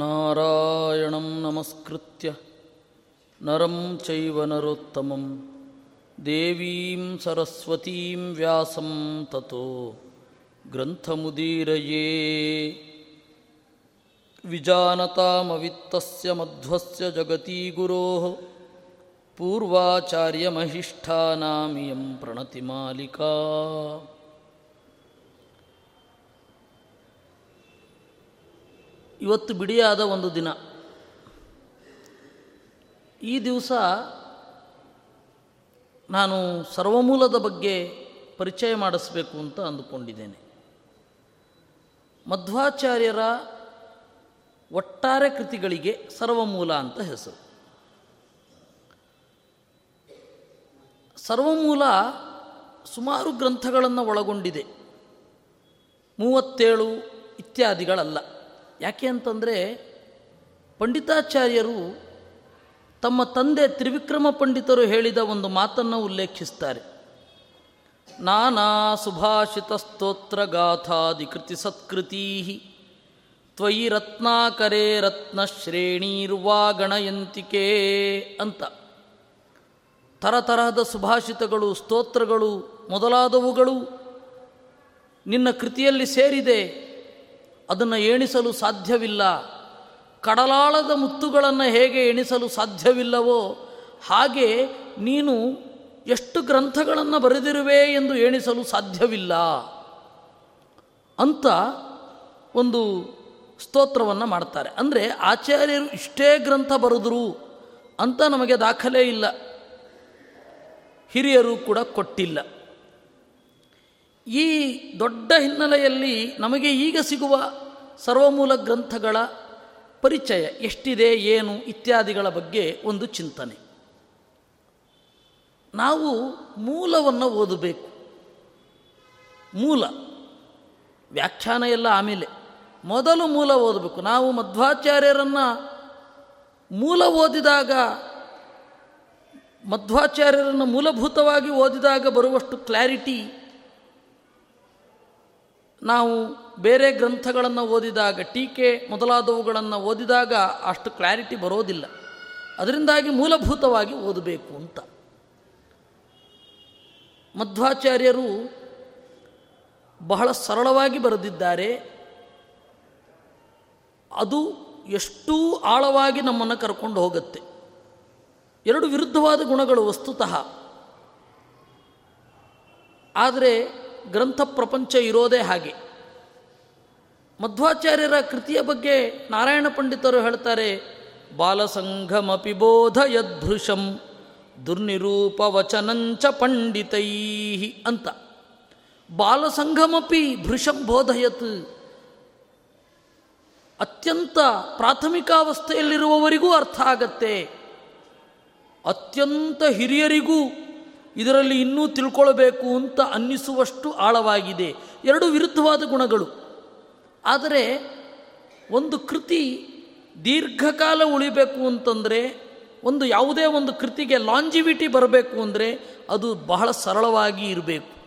नारायणं नमस्कृत्य नरं चैव नरोत्तमं देवीं सरस्वतीं व्यासं ततो ग्रन्थमुदीरये विजानतामवित्तस्य मध्वस्य जगती गुरोः पूर्वाचार्यमहिष्ठानामियं प्रणतिमालिका ಇವತ್ತು ಬಿಡಿಯಾದ ಒಂದು ದಿನ. ಈ ದಿವಸ ನಾನು ಸರ್ವಮೂಲದ ಬಗ್ಗೆ ಪರಿಚಯ ಮಾಡಿಸಬೇಕು ಅಂತ ಅಂದುಕೊಂಡಿದ್ದೇನೆ. ಮಧ್ವಾಚಾರ್ಯರ ಒಟ್ಟಾರೆ ಕೃತಿಗಳಿಗೆ ಸರ್ವಮೂಲ ಅಂತ ಹೆಸರು. ಸರ್ವಮೂಲ ಸುಮಾರು ಗ್ರಂಥಗಳನ್ನು ಒಳಗೊಂಡಿದೆ. ಮೂವತ್ತೇಳು ಇತ್ಯಾದಿಗಳಲ್ಲ. ಯಾಕೆ ಅಂತಂದರೆ ಪಂಡಿತಾಚಾರ್ಯರು ತಮ್ಮ ತಂದೆ ತ್ರಿವಿಕ್ರಮ ಪಂಡಿತರು ಹೇಳಿದ ಒಂದು ಮಾತನ್ನು ಉಲ್ಲೇಖಿಸ್ತಾರೆ. ನಾನಾ ಸುಭಾಷಿತ ಸ್ತೋತ್ರ ಗಾಥಾದಿಕೃತಿ ಸತ್ಕೃತೀ ತ್ವಯಿ ರತ್ನಾಕರೇ ರತ್ನಶ್ರೇಣೀರ್ವಾ ಗಣಯಂತಿಕೆ ಅಂತ. ತರತರಹದ ಸುಭಾಷಿತಗಳು, ಸ್ತೋತ್ರಗಳು ಮೊದಲಾದವುಗಳು ನಿನ್ನ ಕೃತಿಯಲ್ಲಿ ಸೇರಿದೆ. ಅದನ್ನು ಎಣಿಸಲು ಸಾಧ್ಯವಿಲ್ಲ. ಕಡಲಾಳದ ಮುತ್ತುಗಳನ್ನು ಹೇಗೆ ಎಣಿಸಲು ಸಾಧ್ಯವಿಲ್ಲವೋ ಹಾಗೆ ನೀನು ಎಷ್ಟು ಗ್ರಂಥಗಳನ್ನು ಬರೆದಿರುವೆ ಎಂದು ಎಣಿಸಲು ಸಾಧ್ಯವಿಲ್ಲ. ಅಂತ ಒಂದು ಸ್ತೋತ್ರವನ್ನು ಮಾಡ್ತಾರೆ. ಅಂದರೆ ಆಚಾರ್ಯರು ಇಷ್ಟೇ ಗ್ರಂಥ ಬರೆದರು ಅಂತ ನಮಗೆ ದಾಖಲೆ ಇಲ್ಲ. ಹಿರಿಯರು ಕೂಡ ಕೊಟ್ಟಿಲ್ಲ. ಈ ದೊಡ್ಡ ಹಿನ್ನೆಲೆಯಲ್ಲಿ ನಮಗೆ ಈಗ ಸಿಗುವ ಸರ್ವಮೂಲ ಗ್ರಂಥಗಳ ಪರಿಚಯ ಎಷ್ಟಿದೆ, ಏನು ಇತ್ಯಾದಿಗಳ ಬಗ್ಗೆ ಒಂದು ಚಿಂತನೆ. ನಾವು ಮೂಲವನ್ನು ಓದಬೇಕು. ಮೂಲ. ವ್ಯಾಖ್ಯಾನ ಎಲ್ಲ ಆಮೇಲೆ. ಮೊದಲು ಮೂಲ ಓದಬೇಕು. ನಾವು ಮಧ್ವಾಚಾರ್ಯರನ್ನು ಮೂಲ ಓದಿದಾಗ, ಮಧ್ವಾಚಾರ್ಯರನ್ನು ಮೂಲಭೂತವಾಗಿ ಓದಿದಾಗ ಬರುವಷ್ಟು ಕ್ಲಾರಿಟಿ ನಾವು ಬೇರೆ ಗ್ರಂಥಗಳನ್ನು ಓದಿದಾಗ, ಟೀಕೆ ಮೊದಲಾದವುಗಳನ್ನು ಓದಿದಾಗ ಅಷ್ಟು ಕ್ಲಾರಿಟಿ ಬರೋದಿಲ್ಲ. ಅದರಿಂದಾಗಿ ಮೂಲಭೂತವಾಗಿ ಓದಬೇಕು ಅಂತ. ಮಧ್ವಾಚಾರ್ಯರು ಬಹಳ ಸರಳವಾಗಿ ಬರೆದಿದ್ದಾರೆ. ಅದು ಎಷ್ಟೂ ಆಳವಾಗಿ ನಮ್ಮನ್ನು ಕರ್ಕೊಂಡು ಹೋಗುತ್ತೆ. ಎರಡು ವಿರುದ್ಧವಾದ ಗುಣಗಳು ವಸ್ತುತಃ. ಆದರೆ ಗ್ರಂಥ ಪ್ರಪಂಚ ಇರೋದೇ ಹಾಗೆ. ಮಧ್ವಾಚಾರ್ಯರ ಕೃತಿಯ ಬಗ್ಗೆ ನಾರಾಯಣ ಪಂಡಿತರು ಹೇಳ್ತಾರೆ, ಬಾಲಸಂಘಮಪಿ ಬೋಧಯದ್ಭೃಶಂ ದುರ್ನಿರೂಪ ವಚನಂಚ ಪಂಡಿತೈ ಅಂತ. ಬಾಲಸಂಘಮಿ ಭೃಶಂ ಬೋಧಯತ್. ಅತ್ಯಂತ ಪ್ರಾಥಮಿಕಾವಸ್ಥೆಯಲ್ಲಿರುವವರಿಗೂ ಅರ್ಥ ಆಗತ್ತೆ. ಅತ್ಯಂತ ಹಿರಿಯರಿಗೂ ಇದರಲ್ಲಿ ಇನ್ನೂ ತಿಳ್ಕೊಳ್ಬೇಕು ಅಂತ ಅನ್ನಿಸುವಷ್ಟು ಆಳವಾಗಿದೆ. ಎರಡು ವಿರುದ್ಧವಾದ ಗುಣಗಳು. ಆದರೆ ಒಂದು ಕೃತಿ ದೀರ್ಘಕಾಲ ಉಳಿಬೇಕು ಅಂತಂದರೆ, ಒಂದು ಯಾವುದೇ ಒಂದು ಕೃತಿಗೆ ಲಾಂಜಿವಿಟಿ ಬರಬೇಕು ಅಂದರೆ ಅದು ಬಹಳ ಸರಳವಾಗಿ ಇರಬೇಕು.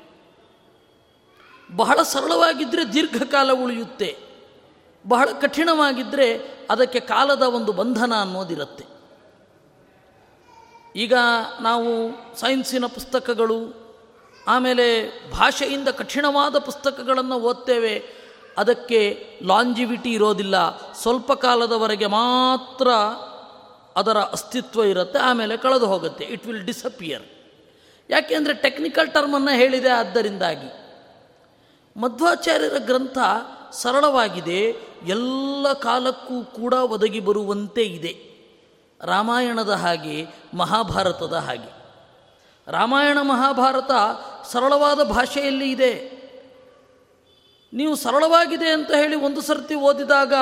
ಬಹಳ ಸರಳವಾಗಿದ್ದರೆ ದೀರ್ಘಕಾಲ ಉಳಿಯುತ್ತೆ. ಬಹಳ ಕಠಿಣವಾಗಿದ್ದರೆ ಅದಕ್ಕೆ ಕಾಲದ ಒಂದು ಬಂಧನ ಅನ್ನೋದಿರುತ್ತೆ. ಈಗ ನಾವು ಸೈನ್ಸಿನ ಪುಸ್ತಕಗಳು, ಆಮೇಲೆ ಭಾಷೆಯಿಂದ ಕಠಿಣವಾದ ಪುಸ್ತಕಗಳನ್ನು ಓದ್ತೇವೆ. ಅದಕ್ಕೆ ಲಾಂಜಿವಿಟಿ ಇರೋದಿಲ್ಲ. ಸ್ವಲ್ಪ ಕಾಲದವರೆಗೆ ಮಾತ್ರ ಅದರ ಅಸ್ತಿತ್ವ ಇರುತ್ತೆ, ಆಮೇಲೆ ಕಳೆದು ಹೋಗುತ್ತೆ. ಇಟ್ ವಿಲ್ ಡಿಸಪಿಯರ್ ಯಾಕೆಂದರೆ ಟೆಕ್ನಿಕಲ್ ಟರ್ಮನ್ನು ಹೇಳಿದೆ ಆದ್ದರಿಂದಾಗಿ. ಮಧ್ವಾಚಾರ್ಯರ ಗ್ರಂಥ ಸರಳವಾಗಿದೆ. ಎಲ್ಲ ಕಾಲಕ್ಕೂ ಕೂಡ ಒದಗಿ ಬರುವಂತೆ ಇದೆ. ರಾಮಾಯಣದ ಹಾಗೆ, ಮಹಾಭಾರತದ ಹಾಗೆ. ರಾಮಾಯಣ, ಮಹಾಭಾರತ ಸರಳವಾದ ಭಾಷೆಯಲ್ಲಿ ಇದೆ. ನೀವು ಸರಳವಾಗಿದೆ ಅಂತ ಹೇಳಿ ಒಂದು ಸರ್ತಿ ಓದಿದಾಗ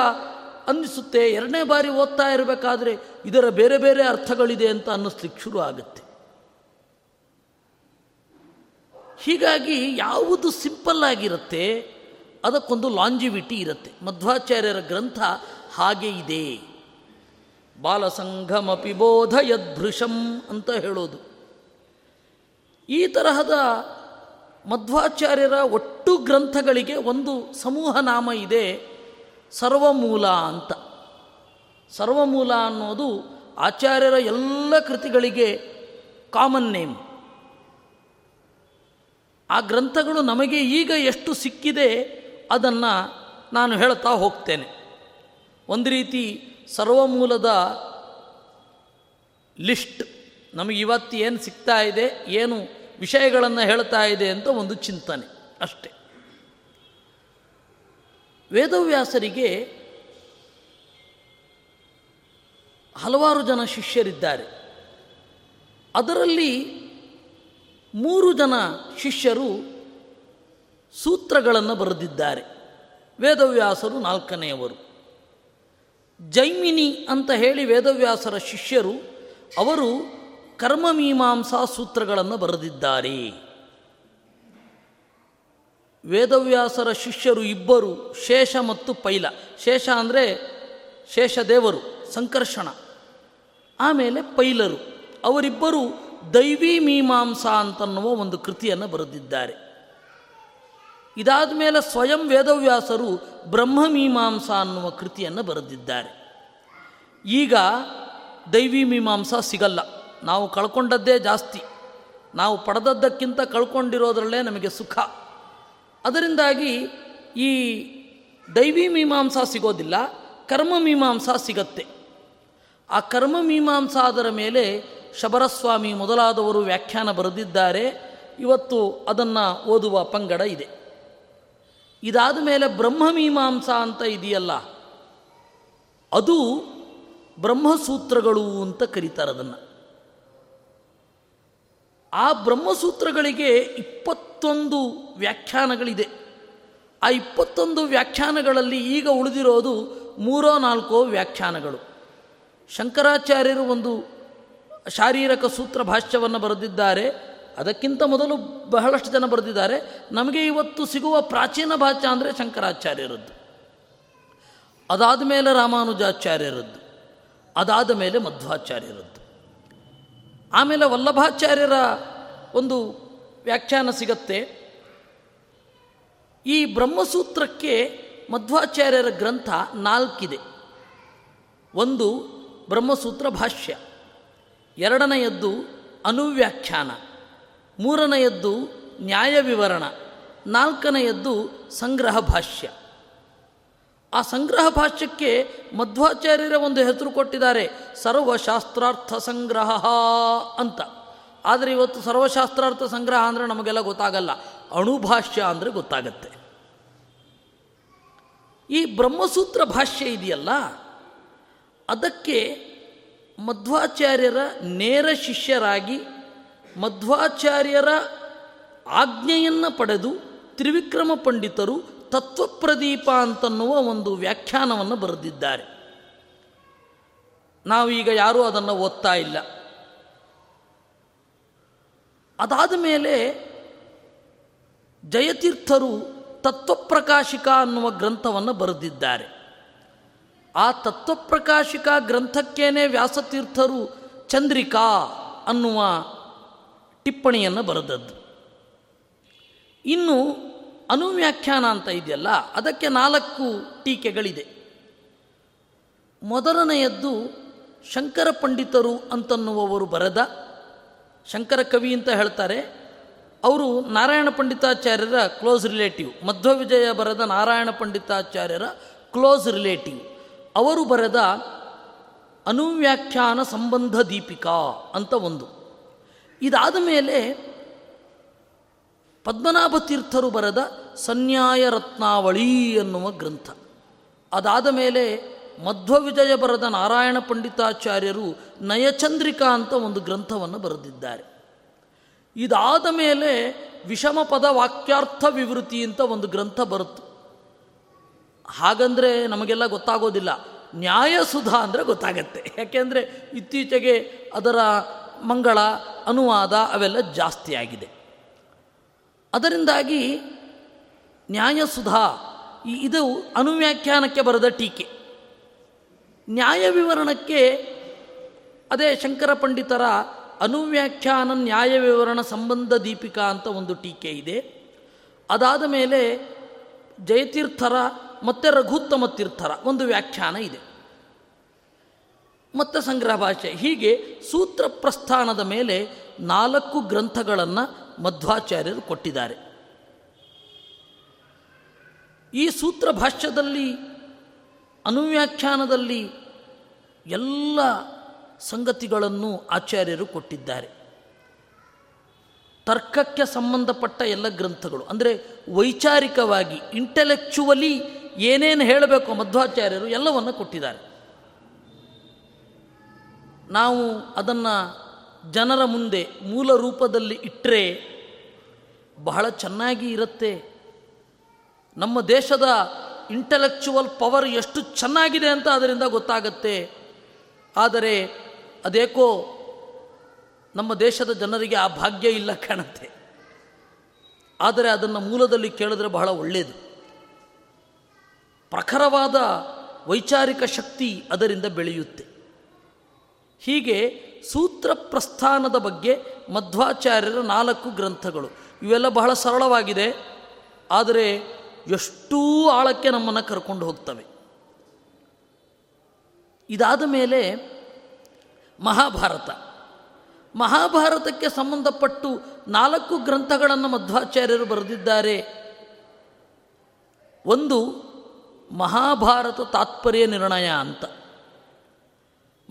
ಅನ್ನಿಸುತ್ತೆ, ಎರಡನೇ ಬಾರಿ ಓದ್ತಾ ಇರಬೇಕಾದ್ರೆ ಇದರ ಬೇರೆ ಬೇರೆ ಅರ್ಥಗಳಿದೆ ಅಂತ ಅನ್ನಿಸ್ಲಿಕ್ಕೆ ಶುರು ಆಗುತ್ತೆ. ಹೀಗಾಗಿ ಯಾವುದು ಸಿಂಪಲ್ ಆಗಿರುತ್ತೆ, ಅದಕ್ಕೊಂದು ಲಾಂಜಿವಿಟಿ ಇರುತ್ತೆ. ಮಧ್ವಾಚಾರ್ಯರ ಗ್ರಂಥ ಹಾಗೆ ಇದೆ. ಬಾಲಸಂಘಮಪಿ ಬೋಧಯದ್ಭೃಶಂ ಅಂತ ಹೇಳೋದು. ಈ ತರಹದ ಮಧ್ವಾಚಾರ್ಯರ ಒಟ್ಟು ಗ್ರಂಥಗಳಿಗೆ ಒಂದು ಸಮೂಹ ನಾಮ ಇದೆ, ಸರ್ವಮೂಲ ಅಂತ. ಸರ್ವಮೂಲ ಅನ್ನೋದು ಆಚಾರ್ಯರ ಎಲ್ಲ ಕೃತಿಗಳಿಗೆ ಕಾಮನ್ ನೇಮ್. ಆ ಗ್ರಂಥಗಳು ನಮಗೆ ಈಗ ಎಷ್ಟು ಸಿಕ್ಕಿದೆ ಅದನ್ನು ನಾನು ಹೇಳ್ತಾ ಹೋಗ್ತೇನೆ. ಒಂದು ರೀತಿ ಸರ್ವಮೂಲದ ಲಿಸ್ಟ್ ನಮಗೆ ಇವತ್ತು ಏನು ಸಿಗ್ತಾ ಇದೆ, ಏನು ವಿಷಯಗಳನ್ನು ಹೇಳ್ತಾ ಇದೆ ಅಂತ ಒಂದು ಚಿಂತನೆ ಅಷ್ಟೆ. ವೇದವ್ಯಾಸರಿಗೆ ಹಲವಾರು ಜನ ಶಿಷ್ಯರಿದ್ದಾರೆ. ಅದರಲ್ಲಿ ಮೂರು ಜನ ಶಿಷ್ಯರು ಸೂತ್ರಗಳನ್ನು ಬರೆದಿದ್ದಾರೆ. ವೇದವ್ಯಾಸರು ನಾಲ್ಕನೆಯವರು. ಜೈಮಿನಿ ಅಂತ ಹೇಳಿ ವೇದವ್ಯಾಸರ ಶಿಷ್ಯರು ಅವರು ಕರ್ಮಮೀಮಾಂಸಾ ಸೂತ್ರಗಳನ್ನು ಬರೆದಿದ್ದಾರೆ. ವೇದವ್ಯಾಸರ ಶಿಷ್ಯರು ಇಬ್ಬರು, ಶೇಷ ಮತ್ತು ಪೈಲ. ಶೇಷ ಅಂದರೆ ಶೇಷದೇವರು ಸಂಕರ್ಷಣ. ಆಮೇಲೆ ಪೈಲರು. ಅವರಿಬ್ಬರು ದೈವಿ ಮೀಮಾಂಸಾ ಅಂತನ್ನುವ ಒಂದು ಕೃತಿಯನ್ನು ಬರೆದಿದ್ದಾರೆ. ಇದಾದ ಮೇಲೆ ಸ್ವಯಂ ವೇದವ್ಯಾಸರು ಬ್ರಹ್ಮಮೀಮಾಂಸಾ ಅನ್ನುವ ಕೃತಿಯನ್ನು ಬರೆದಿದ್ದಾರೆ. ಈಗ ದೈವಿ ಮೀಮಾಂಸಾ ಸಿಗಲ್ಲ. ನಾವು ಕಳ್ಕೊಂಡದ್ದೇ ಜಾಸ್ತಿ. ನಾವು ಪಡೆದದ್ದಕ್ಕಿಂತ ಕಳ್ಕೊಂಡಿರೋದ್ರಲ್ಲೇ ನಮಗೆ ಸುಖ. ಅದರಿಂದಾಗಿ ಈ ದೈವಿ ಮೀಮಾಂಸಾ ಸಿಗೋದಿಲ್ಲ, ಕರ್ಮ ಮೀಮಾಂಸಾ ಸಿಗತ್ತೆ. ಆ ಕರ್ಮ ಮೀಮಾಂಸಾ ಅದರ ಮೇಲೆ ಶಬರಸ್ವಾಮಿ ಮೊದಲಾದವರು ವ್ಯಾಖ್ಯಾನ ಬರೆದಿದ್ದಾರೆ. ಇವತ್ತು ಅದನ್ನು ಓದುವ ಪಂಗಡ ಇದೆ. ಇದಾದ ಮೇಲೆ ಬ್ರಹ್ಮಮೀಮಾಂಸಾ ಅಂತ ಇದೆಯಲ್ಲ, ಅದು ಬ್ರಹ್ಮಸೂತ್ರಗಳು ಅಂತ ಕರೀತಾರೆ ಅದನ್ನು. ಆ ಬ್ರಹ್ಮಸೂತ್ರಗಳಿಗೆ ಇಪ್ಪತ್ತೊಂದು ವ್ಯಾಖ್ಯಾನಗಳಿದೆ. ಆ ಇಪ್ಪತ್ತೊಂದು ವ್ಯಾಖ್ಯಾನಗಳಲ್ಲಿ ಈಗ ಉಳಿದಿರೋದು ಮೂರೋ ನಾಲ್ಕೋ ವ್ಯಾಖ್ಯಾನಗಳು. ಶಂಕರಾಚಾರ್ಯರು ಒಂದು ಶಾರೀರಕ ಸೂತ್ರ ಭಾಷ್ಯವನ್ನು ಬರೆದಿದ್ದಾರೆ. ಅದಕ್ಕಿಂತ ಮೊದಲು ಬಹಳಷ್ಟು ಜನ ಬರೆದಿದ್ದಾರೆ. ನಮಗೆ ಇವತ್ತು ಸಿಗುವ ಪ್ರಾಚೀನ ಭಾಷ್ಯ ಅಂದರೆ ಶಂಕರಾಚಾರ್ಯರದ್ದು. ಅದಾದ ಮೇಲೆ ರಾಮಾನುಜಾಚಾರ್ಯರದ್ದು. ಅದಾದ ಮೇಲೆ ಮಧ್ವಾಚಾರ್ಯರದ್ದು. ಆಮೇಲೆ ವಲ್ಲಭಾಚಾರ್ಯರ ಒಂದು ವ್ಯಾಖ್ಯಾನ ಸಿಗತ್ತೆ. ಈ ಬ್ರಹ್ಮಸೂತ್ರಕ್ಕೆ ಮಧ್ವಾಚಾರ್ಯರ ಗ್ರಂಥ ನಾಲ್ಕಿದೆ. ಒಂದು ಬ್ರಹ್ಮಸೂತ್ರ ಭಾಷ್ಯ. ಎರಡನೆಯದ್ದು ಅನುವ್ಯಾಖ್ಯಾನ. ಮೂರನೆಯದ್ದು ನ್ಯಾಯ ವಿವರಣ, ನಾಲ್ಕನೆಯದ್ದು ಸಂಗ್ರಹ ಭಾಷ್ಯ. ಆ ಸಂಗ್ರಹ ಭಾಷ್ಯಕ್ಕೆ ಮಧ್ವಾಚಾರ್ಯರ ಒಂದು ಹೆಸರು ಕೊಟ್ಟಿದ್ದಾರೆ, ಸರ್ವಶಾಸ್ತ್ರಾರ್ಥ ಸಂಗ್ರಹ ಅಂತ. ಆದರೆ ಇವತ್ತು ಸರ್ವಶಾಸ್ತ್ರಾರ್ಥ ಸಂಗ್ರಹ ಅಂದರೆ ನಮಗೆಲ್ಲ ಗೊತ್ತಾಗಲ್ಲ, ಅಣುಭಾಷ್ಯ ಅಂದರೆ ಗೊತ್ತಾಗತ್ತೆ. ಈ ಬ್ರಹ್ಮಸೂತ್ರ ಭಾಷ್ಯ ಇದೆಯಲ್ಲ, ಅದಕ್ಕೆ ಮಧ್ವಾಚಾರ್ಯರ ನೇರ ಶಿಷ್ಯರಾಗಿ ಮಧ್ವಾಚಾರ್ಯರ ಆಜ್ಞೆಯನ್ನು ಪಡೆದು ತ್ರಿವಿಕ್ರಮ ಪಂಡಿತರು ತತ್ವಪ್ರದೀಪ ಅಂತನ್ನುವ ಒಂದು ವ್ಯಾಖ್ಯಾನವನ್ನು ಬರೆದಿದ್ದಾರೆ. ನಾವೀಗ ಯಾರೂ ಅದನ್ನು ಓದ್ತಾ ಇಲ್ಲ. ಅದಾದ ಮೇಲೆ ಜಯತೀರ್ಥರು ತತ್ವಪ್ರಕಾಶಿಕ ಅನ್ನುವ ಗ್ರಂಥವನ್ನು ಬರೆದಿದ್ದಾರೆ. ಆ ತತ್ವಪ್ರಕಾಶಿಕ ಗ್ರಂಥಕ್ಕೇನೆ ವ್ಯಾಸತೀರ್ಥರು ಚಂದ್ರಿಕಾ ಅನ್ನುವ ಟಿಪ್ಪಣಿಯನ್ನು ಬರೆದದ್ದು. ಇನ್ನು ಅನುವ್ಯಾಖ್ಯಾನ ಅಂತ ಇದೆಯಲ್ಲ, ಅದಕ್ಕೆ ನಾಲ್ಕು ಟೀಕೆಗಳಿದೆ. ಮೊದಲನೆಯದ್ದು, ಶಂಕರ ಪಂಡಿತರು ಅಂತನ್ನುವವರು ಬರೆದ, ಶಂಕರ ಕವಿ ಅಂತ ಹೇಳ್ತಾರೆ. ಅವರು ನಾರಾಯಣ ಪಂಡಿತಾಚಾರ್ಯರ ಕ್ಲೋಸ್ ರಿಲೇಟಿವ್, ಮಧ್ವ ವಿಜಯ ಬರೆದ ನಾರಾಯಣ ಪಂಡಿತಾಚಾರ್ಯರ ಕ್ಲೋಸ್ ರಿಲೇಟಿವ್. ಅವರು ಬರೆದ ಅನುವ್ಯಾಖ್ಯಾನ ಸಂಬಂಧ ದೀಪಿಕಾ ಅಂತ ಒಂದು. ಇದಾದ ಮೇಲೆ ಪದ್ಮನಾಭ ತೀರ್ಥರು ಬರೆದ ಸನ್ಯಾಯ ರತ್ನಾವಳಿ ಎನ್ನುವ ಗ್ರಂಥ. ಅದಾದ ಮೇಲೆ ಮಧ್ವವಿಜಯ ಬರೆದ ನಾರಾಯಣ ಪಂಡಿತಾಚಾರ್ಯರು ನಯಚಂದ್ರಿಕಾ ಅಂತ ಒಂದು ಗ್ರಂಥವನ್ನು ಬರೆದಿದ್ದಾರೆ. ಇದಾದ ಮೇಲೆ ವಿಷಮ ಪದ ವಾಕ್ಯಾರ್ಥ ವಿವೃತಿ ಅಂತ ಒಂದು ಗ್ರಂಥ ಬರುತ್ತೆ ಹಾಗಂದರೆ ನಮಗೆಲ್ಲ ಗೊತ್ತಾಗೋದಿಲ್ಲ. ನ್ಯಾಯಸುಧಾ ಅಂದರೆ ಗೊತ್ತಾಗತ್ತೆ. ಯಾಕೆಂದರೆ ಇತ್ತೀಚೆಗೆ ಅದರ ಮಂಗಳ, ಅನುವಾದ ಅವೆಲ್ಲ ಜಾಸ್ತಿ ಆಗಿದೆ ಅದರಿಂದಾಗಿ ನ್ಯಾಯಸುಧಾ ಇದು ಅನುವ್ಯಾಖ್ಯಾನಕ್ಕೆ ಬರೆದ ಟೀಕೆ. ನ್ಯಾಯ ವಿವರಣಕ್ಕೆ ಅದೇ ಶಂಕರ ಪಂಡಿತರ ಅನುವ್ಯಾಖ್ಯಾನ ನ್ಯಾಯ ವಿವರಣ ಸಂಬಂಧ ದೀಪಿಕಾ ಅಂತ ಒಂದು ಟೀಕೆ ಇದೆ. ಅದಾದ ಮೇಲೆ ಜಯತೀರ್ಥರ ಮತ್ತು ರಘುತ್ತಮ ತೀರ್ಥರ ಒಂದು ವ್ಯಾಖ್ಯಾನ ಇದೆ. ಮತ್ತು ಸಂಗ್ರಹ ಭಾಷೆ. ಹೀಗೆ ಸೂತ್ರ ಪ್ರಸ್ಥಾನದ ಮೇಲೆ ನಾಲ್ಕು ಗ್ರಂಥಗಳನ್ನು ಮಧ್ವಾಚಾರ್ಯರು ಕೊಟ್ಟಿದ್ದಾರೆ. ಈ ಸೂತ್ರ ಭಾಷ್ಯದಲ್ಲಿ, ಅನುವ್ಯಾಖ್ಯಾನದಲ್ಲಿ ಎಲ್ಲ ಸಂಗತಿಗಳನ್ನು ಆಚಾರ್ಯರು ಕೊಟ್ಟಿದ್ದಾರೆ. ತರ್ಕಕ್ಕೆ ಸಂಬಂಧಪಟ್ಟ ಎಲ್ಲ ಗ್ರಂಥಗಳು, ಅಂದರೆ ವೈಚಾರಿಕವಾಗಿ ಇಂಟೆಲೆಕ್ಚುವಲಿ ಏನೇನು ಹೇಳಬೇಕು ಮಧ್ವಾಚಾರ್ಯರು ಎಲ್ಲವನ್ನು ಕೊಟ್ಟಿದ್ದಾರೆ. ನಾವು ಅದನ್ನು ಜನರ ಮುಂದೆ ಮೂಲ ರೂಪದಲ್ಲಿ ಇಟ್ಟರೆ ಬಹಳ ಚೆನ್ನಾಗಿ ಇರುತ್ತೆ. ನಮ್ಮ ದೇಶದ ಇಂಟೆಲೆಕ್ಚುವಲ್ ಪವರ್ ಎಷ್ಟು ಚೆನ್ನಾಗಿದೆ ಅಂತ ಅದರಿಂದ ಗೊತ್ತಾಗತ್ತೆ. ಆದರೆ ಅದೇಕೋ ನಮ್ಮ ದೇಶದ ಜನರಿಗೆ ಆ ಭಾಗ್ಯ ಇಲ್ಲ ಕಾಣುತ್ತೆ. ಆದರೆ ಅದನ್ನು ಮೂಲದಲ್ಲಿ ಕೇಳಿದ್ರೆ ಬಹಳ ಒಳ್ಳೆಯದು ಪ್ರಖರವಾದ ವೈಚಾರಿಕ ಶಕ್ತಿ ಅದರಿಂದ ಬೆಳೆಯುತ್ತೆ. ಹೀಗೆ ಸೂತ್ರ ಪ್ರಸ್ಥಾನದ ಬಗ್ಗೆ ಮಧ್ವಾಚಾರ್ಯರ ನಾಲ್ಕು ಗ್ರಂಥಗಳು. ಇವೆಲ್ಲ ಬಹಳ ಸರಳವಾಗಿದೆ. ಆದರೆ ಎಷ್ಟೂ ಆಳಕ್ಕೆ ನಮ್ಮನ್ನು ಕರ್ಕೊಂಡು ಹೋಗ್ತವೆ. ಇದಾದ ಮೇಲೆ ಮಹಾಭಾರತ. ಮಹಾಭಾರತಕ್ಕೆ ಸಂಬಂಧಪಟ್ಟು ನಾಲ್ಕು ಗ್ರಂಥಗಳನ್ನು ಮಧ್ವಾಚಾರ್ಯರು ಬರೆದಿದ್ದಾರೆ. ಒಂದು ಮಹಾಭಾರತ ತಾತ್ಪರ್ಯ ನಿರ್ಣಯ ಅಂತ.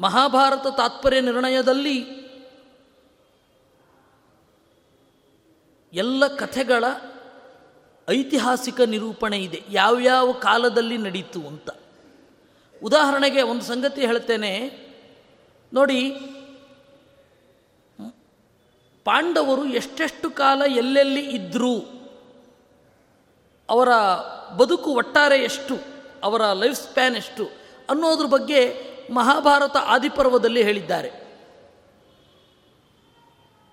ಮಹಾಭಾರತ ತಾತ್ಪರ್ಯ ನಿರ್ಣಯದಲ್ಲಿ ಎಲ್ಲ ಕಥೆಗಳ ಐತಿಹಾಸಿಕ ನಿರೂಪಣೆ ಇದೆ. ಯಾವ್ಯಾವ ಕಾಲದಲ್ಲಿ ನಡೀತು ಅಂತ. ಉದಾಹರಣೆಗೆ ಒಂದು ಸಂಗತಿ ಹೇಳ್ತೇನೆ. ನೋಡಿ, ಪಾಂಡವರು ಎಷ್ಟೆಷ್ಟು ಕಾಲ ಎಲ್ಲೆಲ್ಲಿ ಇದ್ದರು ಅವರ ಬದುಕು ಒಟ್ಟಾರೆ ಎಷ್ಟು, ಅವರ ಲೈಫ್ ಸ್ಪ್ಯಾನ್ ಎಷ್ಟು ಅನ್ನೋದ್ರ ಬಗ್ಗೆ ಮಹಾಭಾರತ ಆದಿಪರ್ವದಲ್ಲಿ ಹೇಳಿದ್ದಾರೆ.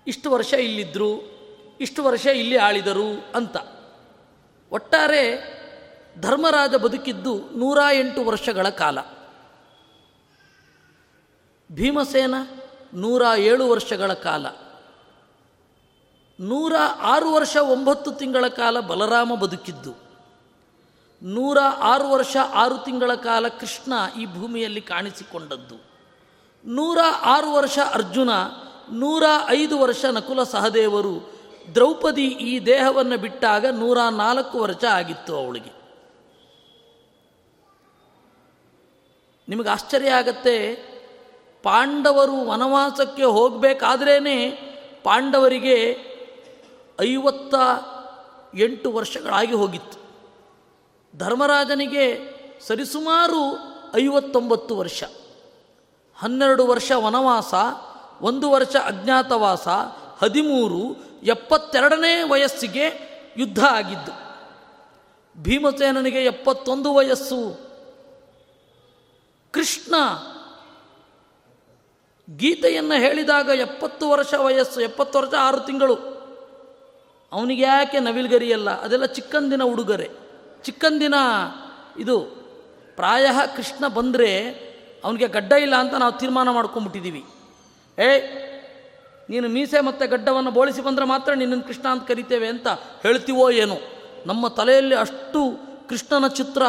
ಇಷ್ಟು ವರ್ಷ ಇಲ್ಲಿದ್ದರು ಇಷ್ಟು ವರ್ಷ ಇಲ್ಲಿ ಆಳಿದರು ಅಂತ. ಒಟ್ಟಾರೆ ಧರ್ಮರಾಜ ಬದುಕಿದ್ದು ನೂರ ಎಂಟು ವರ್ಷಗಳ ಕಾಲ. ಭೀಮಸೇನ ನೂರ ಏಳು ವರ್ಷಗಳ ಕಾಲ. ನೂರ ಆರು ವರ್ಷ ಒಂಬತ್ತು ತಿಂಗಳ ಕಾಲ ಬಲರಾಮ ಬದುಕಿದ್ದು. ನೂರ ಆರು ವರ್ಷ, ಆರು ತಿಂಗಳ ಕಾಲ ಕೃಷ್ಣ ಈ ಭೂಮಿಯಲ್ಲಿ ಕಾಣಿಸಿಕೊಂಡದ್ದು. ನೂರ ಆರು ವರ್ಷ ಅರ್ಜುನ, ನೂರ ಐದು ವರ್ಷ ನಕುಲ ಸಹದೇವರು ದ್ರೌಪದಿ ಈ ದೇಹವನ್ನು ಬಿಟ್ಟಾಗ ನೂರ ನಾಲ್ಕು ವರ್ಷ ಆಗಿತ್ತು ಅವಳಿಗೆ. ನಿಮಗೆ ಆಶ್ಚರ್ಯ ಆಗತ್ತೆ, ಪಾಂಡವರು ವನವಾಸಕ್ಕೆ ಹೋಗಬೇಕಾದ್ರೇ ಪಾಂಡವರಿಗೆ ಐವತ್ತ ಎಂಟು ವರ್ಷಗಳಾಗಿ ಹೋಗಿತ್ತು. ಧರ್ಮರಾಜನಿಗೆ ಸರಿಸುಮಾರು ಐವತ್ತೊಂಬತ್ತು ವರ್ಷ. ಹನ್ನೆರಡು ವರ್ಷ ವನವಾಸ, ಒಂದು ವರ್ಷ ಅಜ್ಞಾತವಾಸ, ಹದಿಮೂರು, ಎಪ್ಪತ್ತೆರಡನೇ ವಯಸ್ಸಿಗೆ ಯುದ್ಧ ಆಗಿದ್ದು. ಭೀಮಸೇನನಿಗೆ ಎಪ್ಪತ್ತೊಂದು ವಯಸ್ಸು. ಕೃಷ್ಣ ಗೀತೆಯನ್ನು ಹೇಳಿದಾಗ ಎಪ್ಪತ್ತು ವರ್ಷ ವಯಸ್ಸು, ಎಪ್ಪತ್ತು ವರ್ಷ ಆರು ತಿಂಗಳು. ಅವನಿಗೆ ಯಾಕೆ ನವಿಲ್ಗರಿಯಲ್ಲ, ಅದೆಲ್ಲ ಚಿಕ್ಕಂದಿನ ಉಡುಗೊರೆ. ಚಿಕ್ಕಂದಿನ ಇದು ಪ್ರಾಯ ಕೃಷ್ಣ ಬಂದರೆ ಅವನಿಗೆ ಗಡ್ಡ ಇಲ್ಲ ಅಂತ ನಾವು ತೀರ್ಮಾನ ಮಾಡ್ಕೊಂಬಿಟ್ಟಿದ್ದೀವಿ ಏ, ನೀನು ಮೀಸೆ ಮತ್ತು ಗಡ್ಡವನ್ನು ಬೋಳಿಸಿ ಬಂದರೆ ಮಾತ್ರ ನಿನ್ನನ್ನು ಕೃಷ್ಣ ಅಂತ ಕರಿತೇವೆ ಅಂತ ಹೇಳ್ತೀವೋ ಏನೋ. ನಮ್ಮ ತಲೆಯಲ್ಲಿ ಅಷ್ಟು ಕೃಷ್ಣನ ಚಿತ್ರ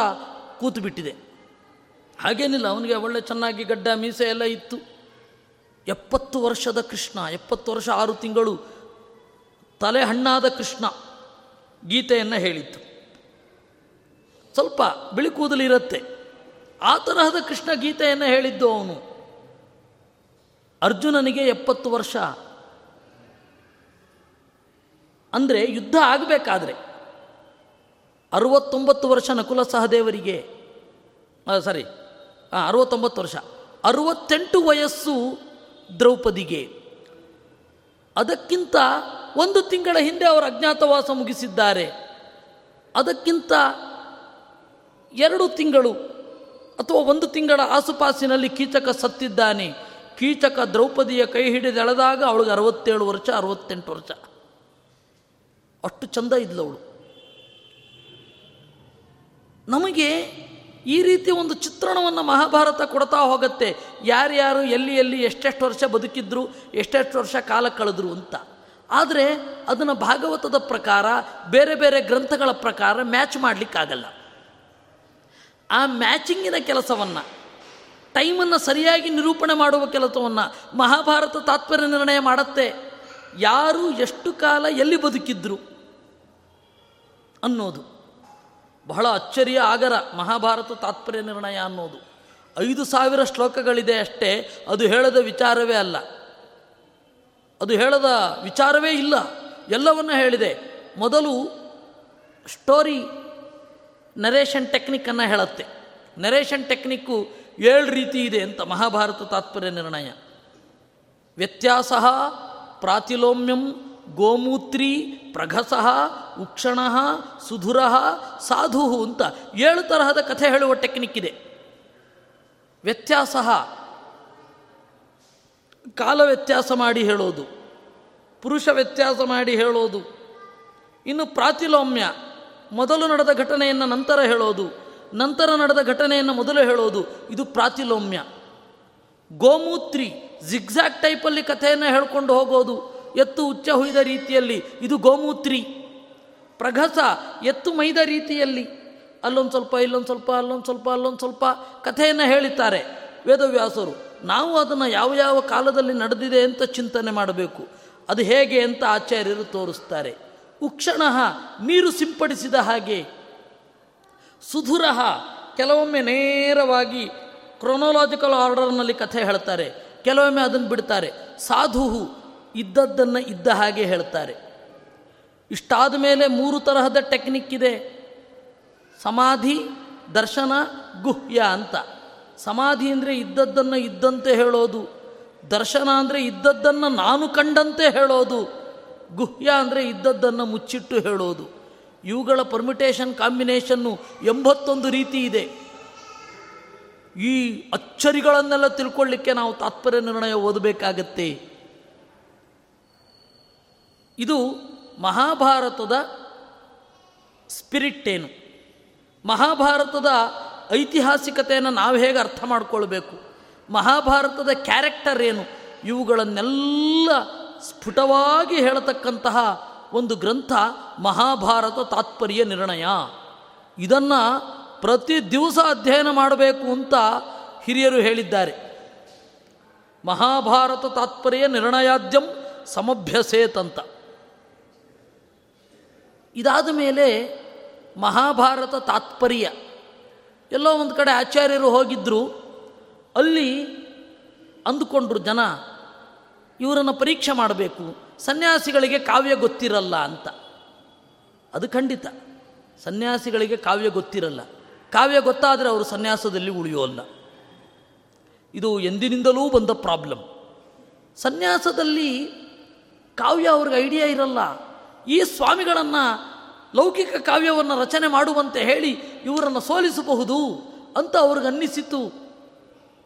ಕೂತುಬಿಟ್ಟಿದೆ. ಹಾಗೇನಿಲ್ಲ, ಅವನಿಗೆ ಒಳ್ಳೆ ಚೆನ್ನಾಗಿ ಗಡ್ಡ, ಮೀಸೆ ಎಲ್ಲ ಇತ್ತು. ಎಪ್ಪತ್ತು ವರ್ಷದ ಕೃಷ್ಣ, ಎಪ್ಪತ್ತು ವರ್ಷ ಆರು ತಿಂಗಳು ತಲೆ ಹಣ್ಣಾದ ಕೃಷ್ಣ ಗೀತೆಯನ್ನು ಹೇಳಿತ್ತು. ಸ್ವಲ್ಪ ಬಿಳಿ ಕೂದಲಿರುತ್ತೆ ಆ ತರಹದ ಕೃಷ್ಣ ಗೀತೆಯನ್ನು ಹೇಳಿದ್ದು ಅವನು. ಅರ್ಜುನನಿಗೆ ಎಪ್ಪತ್ತು ವರ್ಷ. ಅಂದರೆ ಯುದ್ಧ ಆಗಬೇಕಾದ್ರೆ. ಅರವತ್ತೊಂಬತ್ತು ವರ್ಷ ನಕುಲ ಸಹದೇವರಿಗೆ. ಸಾರಿ ಅರವತ್ತೊಂಬತ್ತು ವರ್ಷ. ಅರವತ್ತೆಂಟು ವಯಸ್ಸು ದ್ರೌಪದಿಗೆ. ಅದಕ್ಕಿಂತ ಒಂದು ತಿಂಗಳ ಹಿಂದೆ ಅವರು ಅಜ್ಞಾತವಾಸ ಮುಗಿಸಿದ್ದಾರೆ. ಅದಕ್ಕಿಂತ ಎರಡು ತಿಂಗಳು ಅಥವಾ ಒಂದು ತಿಂಗಳ ಆಸುಪಾಸಿನಲ್ಲಿ ಕೀಚಕ ಸತ್ತಿದ್ದಾನೆ. ಕೀಚಕ ದ್ರೌಪದಿಯ ಕೈ ಹಿಡಿದೆಳೆದಾಗ ಅವಳಿಗೆ ಅರವತ್ತೇಳು ವರ್ಷ, ಅರವತ್ತೆಂಟು ವರ್ಷ. ಅಷ್ಟು ಚಂದ ಇದ್ಲವಳು. ನಮಗೆ ಈ ರೀತಿ ಒಂದು ಚಿತ್ರಣವನ್ನು ಮಹಾಭಾರತ ಕೊಡ್ತಾ ಹೋಗುತ್ತೆ. ಯಾರ್ಯಾರು ಎಲ್ಲಿ ಎಲ್ಲಿ ಎಷ್ಟೆಷ್ಟು ವರ್ಷ ಬದುಕಿದ್ರು, ಎಷ್ಟೆಷ್ಟು ವರ್ಷ ಕಾಲ ಕಳೆದ್ರು ಅಂತ. ಆದರೆ ಅದನ್ನು ಭಾಗವತದ ಪ್ರಕಾರ, ಬೇರೆ ಬೇರೆ ಗ್ರಂಥಗಳ ಪ್ರಕಾರ ಮ್ಯಾಚ್ ಮಾಡಲಿಕ್ಕಾಗಲ್ಲ. ಆ ಮ್ಯಾಚಿಂಗಿನ ಕೆಲಸವನ್ನು, ಟೈಮನ್ನು ಸರಿಯಾಗಿ ನಿರೂಪಣೆ ಮಾಡುವ ಕೆಲಸವನ್ನು ಮಹಾಭಾರತ ತಾತ್ಪರ್ಯ ನಿರ್ಣಯ ಮಾಡುತ್ತೆ. ಯಾರು ಎಷ್ಟು ಕಾಲ ಎಲ್ಲಿ ಬದುಕಿದ್ರು ಅನ್ನೋದು. ಬಹಳ ಅಚ್ಚರಿಯ ಆಗರ ಮಹಾಭಾರತ ತಾತ್ಪರ್ಯ ನಿರ್ಣಯ ಅನ್ನೋದು. ಐದು ಸಾವಿರ ಶ್ಲೋಕಗಳಿದೆ ಅಷ್ಟೇ, ಅದು ಹೇಳದ ವಿಚಾರವೇ ಅಲ್ಲ. ಅದು ಹೇಳದ ವಿಚಾರವೇ ಇಲ್ಲ, ಎಲ್ಲವನ್ನ ಹೇಳಿದೆ. ಮೊದಲು ಸ್ಟೋರಿ ನರೇಷನ್ ಟೆಕ್ನಿಕ್ಕನ್ನು ಹೇಳುತ್ತೆ. ನರೇಷನ್ ಟೆಕ್ನಿಕ್ಕು ಏಳು ರೀತಿ ಇದೆ ಅಂತ ಮಹಾಭಾರತ ತಾತ್ಪರ್ಯ ನಿರ್ಣಯ. ವ್ಯತ್ಯಾಸ ಪ್ರಾತಿಲೋಮ್ಯಂ ಗೋಮೂತ್ರಿ ಪ್ರಘಸ ಉಕ್ಷಣ ಸುಧುರ ಸಾಧು ಅಂತ ಏಳು ತರಹದ ಕಥೆ ಹೇಳುವ ಟೆಕ್ನಿಕ್ ಇದೆ. ವ್ಯತ್ಯಾಸ ಕಾಲ ವ್ಯತ್ಯಾಸ ಮಾಡಿ ಹೇಳೋದು, ಪುರುಷ ವ್ಯತ್ಯಾಸ ಮಾಡಿ ಹೇಳೋದು, ಇನ್ನು ಪ್ರಾತಿಲೋಮ್ಯ ಮೊದಲು ನಡೆದ ಘಟನೆಯನ್ನು ನಂತರ ಹೇಳೋದು, ನಂತರ ನಡೆದ ಘಟನೆಯನ್ನು ಮೊದಲು ಹೇಳೋದು, ಇದು ಪ್ರಾತಿಲೋಮ್ಯ. ಗೋಮೂತ್ರಿ ಜಿಗ್ಜಾಗ್ ಟೈಪಲ್ಲಿ ಕಥೆಯನ್ನು ಹೇಳ್ಕೊಂಡು ಹೋಗೋದು, ಎತ್ತು ಉಚ್ಚ ಹುಯ್ದ ರೀತಿಯಲ್ಲಿ, ಇದು ಗೋಮೂತ್ರಿ. ಪ್ರಘಸ ಎತ್ತು ಮೈದ ರೀತಿಯಲ್ಲಿ, ಅಲ್ಲೊಂದು ಸ್ವಲ್ಪ, ಇಲ್ಲೊಂದು ಸ್ವಲ್ಪ, ಅಲ್ಲೊಂದು ಸ್ವಲ್ಪ ಅಲ್ಲೊಂದು ಸ್ವಲ್ಪ ಕಥೆಯನ್ನು ಹೇಳಿದ್ದಾರೆ ವೇದವ್ಯಾಸರು. ನಾವು ಅದನ್ನು ಯಾವ ಯಾವ ಕಾಲದಲ್ಲಿ ನಡೆದಿದೆ ಅಂತ ಚಿಂತನೆ ಮಾಡಬೇಕು. ಅದು ಹೇಗೆ ಅಂತ ಆಚಾರ್ಯರು ತೋರಿಸ್ತಾರೆ. ಉಕ್ಷಣ ನೀರು ಸಿಂಪಡಿಸಿದ ಹಾಗೆ. ಸುಧುರ ಕೆಲವೊಮ್ಮೆ ನೇರವಾಗಿ ಕ್ರೊನೊಲಾಜಿಕಲ್ ಆರ್ಡರ್ನಲ್ಲಿ ಕಥೆ ಹೇಳ್ತಾರೆ. ಕೆಲವೊಮ್ಮೆ ಅದನ್ನು ಬಿಡ್ತಾರೆ. ಸಾಧುಹು ಇದ್ದದ್ದನ್ನು ಇದ್ದ ಹಾಗೆ ಹೇಳ್ತಾರೆ. ಇಷ್ಟಾದ ಮೇಲೆ ಮೂರು ತರಹದ ಟೆಕ್ನಿಕ್ ಇದೆ. ಸಮಾಧಿ, ದರ್ಶನ, ಗುಹ್ಯ ಅಂತ. ಸಮಾಧಿ ಅಂದರೆ ಇದ್ದದ್ದನ್ನು ಇದ್ದಂತೆ ಹೇಳೋದು. ದರ್ಶನ ಅಂದರೆ ಇದ್ದದ್ದನ್ನು ನಾನು ಕಂಡಂತೆ ಹೇಳೋದು. ಗುಹ್ಯ ಅಂದರೆ ಇದ್ದದ್ದನ್ನು ಮುಚ್ಚಿಟ್ಟು ಹೇಳೋದು. ಇವುಗಳ ಪರ್ಮಿಟೇಷನ್ ಕಾಂಬಿನೇಷನ್ನು ಎಂಬತ್ತೊಂದು ರೀತಿ ಇದೆ. ಈ ಅಚ್ಚರಿಗಳನ್ನೆಲ್ಲ ತಿಳ್ಕೊಳ್ಳಿಕ್ಕೆ ನಾವು ತಾತ್ಪರ್ಯ ನಿರ್ಣಯ ಓದಬೇಕಾಗತ್ತೆ. ಇದು ಮಹಾಭಾರತದ ಸ್ಪಿರಿಟ್ ಏನು. ಮಹಾಭಾರತದ ಐತಿಹಾಸಿಕತೆಯನ್ನು ನಾವು ಹೇಗೆ ಅರ್ಥ ಮಾಡಿಕೊಳ್ಬೇಕು? ಮಹಾಭಾರತದ ಕ್ಯಾರೆಕ್ಟರ್ ಏನು? ಇವುಗಳನ್ನೆಲ್ಲ ಸ್ಫುಟವಾಗಿ ಹೇಳತಕ್ಕಂತಹ ಒಂದು ಗ್ರಂಥ ಮಹಾಭಾರತ ತಾತ್ಪರ್ಯ ನಿರ್ಣಯ. ಇದನ್ನು ಪ್ರತಿ ದಿವಸ ಅಧ್ಯಯನ ಮಾಡಬೇಕು ಅಂತ ಹಿರಿಯರು ಹೇಳಿದ್ದಾರೆ. ಮಹಾಭಾರತ ತಾತ್ಪರ್ಯ ನಿರ್ಣಯಾದ್ಯಂ ಸಮಭ್ಯಸೇತಂತ ಇದಾದ ಮೇಲೆ ಮಹಾಭಾರತ ತಾತ್ಪರ್ಯ. ಎಲ್ಲೋ ಒಂದು ಕಡೆ ಆಚಾರ್ಯರು ಹೋಗಿದ್ದರು ಅಲ್ಲಿ ಅಂದುಕೊಂಡ್ರು ಜನ ಇವರನ್ನು ಪರೀಕ್ಷೆ ಮಾಡಬೇಕು. ಸನ್ಯಾಸಿಗಳಿಗೆ ಕಾವ್ಯ ಗೊತ್ತಿರಲ್ಲ ಅಂತ. ಅದು ಖಂಡಿತ. ಸನ್ಯಾಸಿಗಳಿಗೆ ಕಾವ್ಯ ಗೊತ್ತಿರಲ್ಲ. ಕಾವ್ಯ ಗೊತ್ತಾದರೆ ಅವರು ಸನ್ಯಾಸದಲ್ಲಿ ಉಳಿಯೋಲ್ಲ. ಇದು ಎಂದಿನಿಂದಲೂ ಬಂದ ಪ್ರಾಬ್ಲಮ್. ಸನ್ಯಾಸದಲ್ಲಿ ಕಾವ್ಯ ಅವ್ರಿಗೆ ಐಡಿಯಾ ಇರಲ್ಲ. ಈ ಸ್ವಾಮಿಗಳನ್ನು ಲೌಕಿಕ ಕಾವ್ಯವನ್ನು ರಚನೆ ಮಾಡುವಂತೆ ಹೇಳಿ ಇವರನ್ನು ಸೋಲಿಸಬಹುದು ಅಂತ ಅವ್ರಿಗೆ ಅನ್ನಿಸಿತು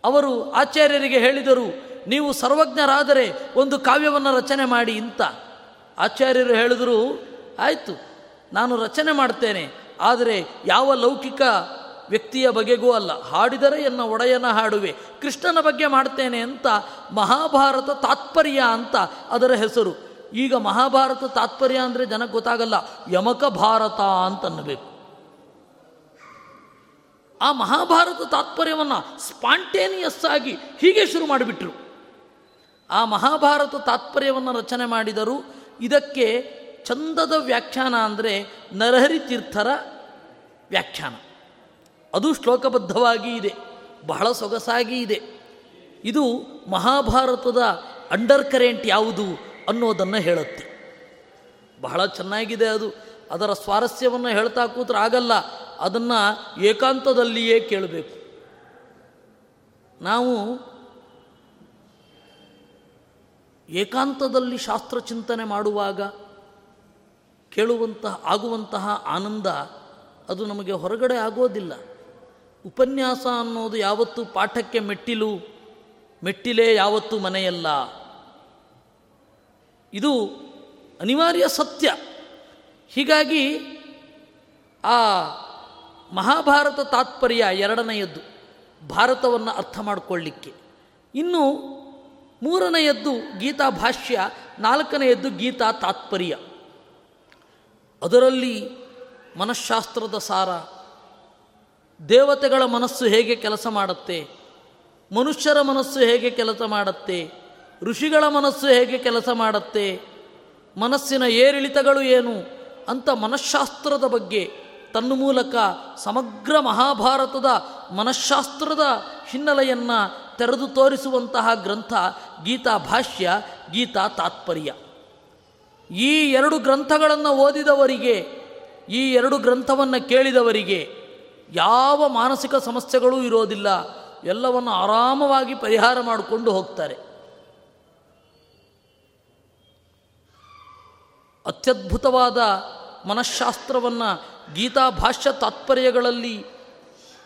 ಅವರು ಆಚಾರ್ಯರಿಗೆ ಹೇಳಿದರು ನೀವು ಸರ್ವಜ್ಞರಾದರೆ ಒಂದು ಕಾವ್ಯವನ್ನು ರಚನೆ ಮಾಡಿ ಇಂತ. ಆಚಾರ್ಯರು ಹೇಳಿದರು, ಆಯಿತು, ನಾನು ರಚನೆ ಮಾಡ್ತೇನೆ, ಆದರೆ ಯಾವ ಲೌಕಿಕ ವ್ಯಕ್ತಿಯ ಬಗೆಗೂ ಅಲ್ಲ. ಹಾಡಿದರೆ ಎನ್ನ ಒಡೆಯನ ಹಾಡುವೆ. ಕೃಷ್ಣನ ಬಗ್ಗೆ ಮಾಡ್ತೇನೆ ಅಂತ ಮಹಾಭಾರತ ತಾತ್ಪರ್ಯ ಅಂತ ಅದರ ಹೆಸರು. ಈಗ ಮಹಾಭಾರತ ತಾತ್ಪರ್ಯ ಅಂದರೆ ಜನಕ್ಕೆ ಗೊತ್ತಾಗಲ್ಲ, ಯಮಕ ಭಾರತ ಅಂತನ್ನಬೇಕು ಆ ಮಹಾಭಾರತ ತಾತ್ಪರ್ಯವನ್ನು ಸ್ಪಾಂಟೇನಿಯಸ್ ಆಗಿ ಹೀಗೆ ಶುರು ಮಾಡಿಬಿಟ್ರು. ಆ ಮಹಾಭಾರತ ತಾತ್ಪರ್ಯವನ್ನು ರಚನೆ ಮಾಡಿದರು. ಇದಕ್ಕೆ ಚಂದದ ವ್ಯಾಖ್ಯಾನ ಅಂದರೆ ನರಹರಿ ತೀರ್ಥರ ವ್ಯಾಖ್ಯಾನ. ಅದು ಶ್ಲೋಕಬದ್ಧವಾಗಿ ಇದೆ. ಬಹಳ ಸೊಗಸಾಗಿ ಇದೆ. ಇದು ಮಹಾಭಾರತದ ಅಂಡರ್ ಕರೆಂಟ್ ಯಾವುದು ಅನ್ನೋದನ್ನು ಹೇಳುತ್ತೆ. ಬಹಳ ಚೆನ್ನಾಗಿದೆ ಅದು. ಅದರ ಸ್ವಾರಸ್ಯವನ್ನು ಹೇಳ್ತಾ ಕೂತ್ರೆ ಆಗಲ್ಲ. ಅದನ್ನು ಏಕಾಂತದಲ್ಲಿಯೇ ಕೇಳಬೇಕು. ನಾವು ಏಕಾಂತದಲ್ಲಿ ಶಾಸ್ತ್ರ ಚಿಂತನೆ ಮಾಡುವಾಗ ಕೇಳುವಂತಹ, ಆಗುವಂತಹ ಆನಂದ ಅದು ನಮಗೆ ಹೊರಗಡೆ ಆಗೋದಿಲ್ಲ. ಉಪನ್ಯಾಸ ಅನ್ನೋದು ಯಾವತ್ತೂ ಪಾಠಕ್ಕೆ ಮೆಟ್ಟಿಲು, ಮೆಟ್ಟಿಲೇ ಯಾವತ್ತೂ ಮನೆಯಲ್ಲ. ಇದು ಅನಿವಾರ್ಯ ಸತ್ಯ. ಹೀಗಾಗಿ ಆ ಮಹಾಭಾರತ ತಾತ್ಪರ್ಯ ಎರಡನೆಯದ್ದು, ಭಾರತವನ್ನು ಅರ್ಥ ಮಾಡಿಕೊಳ್ಳಿಕ್ಕೆ. ಇನ್ನು ಮೂರನೆಯದ್ದು ಗೀತಾ ಭಾಷ್ಯ, ನಾಲ್ಕನೆಯದ್ದು ಗೀತಾ ತಾತ್ಪರ್ಯ. ಅದರಲ್ಲಿ ಮನಃಶಾಸ್ತ್ರದ ಸಾರ, ದೇವತೆಗಳ ಮನಸ್ಸು ಹೇಗೆ ಕೆಲಸ ಮಾಡುತ್ತೆ, ಮನುಷ್ಯರ ಮನಸ್ಸು ಹೇಗೆ ಕೆಲಸ ಮಾಡುತ್ತೆ, ಋಷಿಗಳ ಮನಸ್ಸು ಹೇಗೆ ಕೆಲಸ ಮಾಡುತ್ತೆ, ಮನಸ್ಸಿನ ಏರಿಳಿತಗಳು ಏನು ಅಂತ ಮನಃಶಾಸ್ತ್ರದ ಬಗ್ಗೆ ತನ್ನ ಮೂಲಕ ಸಮಗ್ರ ಮಹಾಭಾರತದ ಮನಃಶಾಸ್ತ್ರದ ಹಿನ್ನೆಲೆಯನ್ನು ತೆರೆದು ತೋರಿಸುವಂತಹ ಗ್ರಂಥ ಗೀತಾ ಭಾಷ್ಯ, ಗೀತಾ ತಾತ್ಪರ್ಯ. ಈ ಎರಡು ಗ್ರಂಥಗಳನ್ನು ಓದಿದವರಿಗೆ, ಈ ಎರಡು ಗ್ರಂಥವನ್ನು ಕೇಳಿದವರಿಗೆ ಯಾವ ಮಾನಸಿಕ ಸಮಸ್ಯೆಗಳೂ ಇರೋದಿಲ್ಲ. ಎಲ್ಲವನ್ನು ಆರಾಮವಾಗಿ ಪರಿಹಾರ ಮಾಡಿಕೊಂಡು ಹೋಗ್ತಾರೆ. ಅತ್ಯದ್ಭುತವಾದ ಮನಃಶಾಸ್ತ್ರವನ್ನು ಗೀತಾ ಭಾಷ್ಯ ತಾತ್ಪರ್ಯಗಳಲ್ಲಿ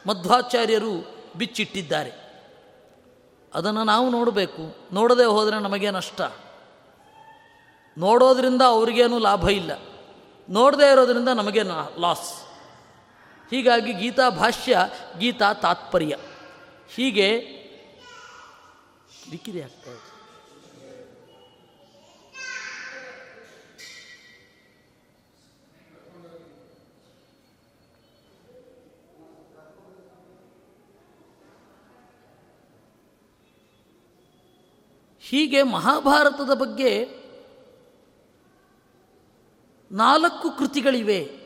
ಮಧ್ವಾಚಾರ್ಯರು ಬಿಚ್ಚಿಟ್ಟಿದ್ದಾರೆ. ಅದನ್ನು ನಾವು ನೋಡಬೇಕು. ನೋಡದೆ ಹೋದರೆ ನಮಗೆ ನಷ್ಟ. ನೋಡೋದ್ರಿಂದ ಅವ್ರಿಗೇನು ಲಾಭ ಇಲ್ಲ. ನೋಡದೇ ಇರೋದ್ರಿಂದ ನಮಗೆ ಲಾಸ್ ಹೀಗಾಗಿ ಗೀತಾ ಭಾಷ್ಯ, ಗೀತಾ ತಾತ್ಪರ್ಯ. ಹೀಗೆ ಕಿರಿಕಿರಿ ಹೀಗೆ ಮಹಾಭಾರತದ ಬಗ್ಗೆ ನಾಲ್ಕು ಕೃತಿಗಳಿವೆ.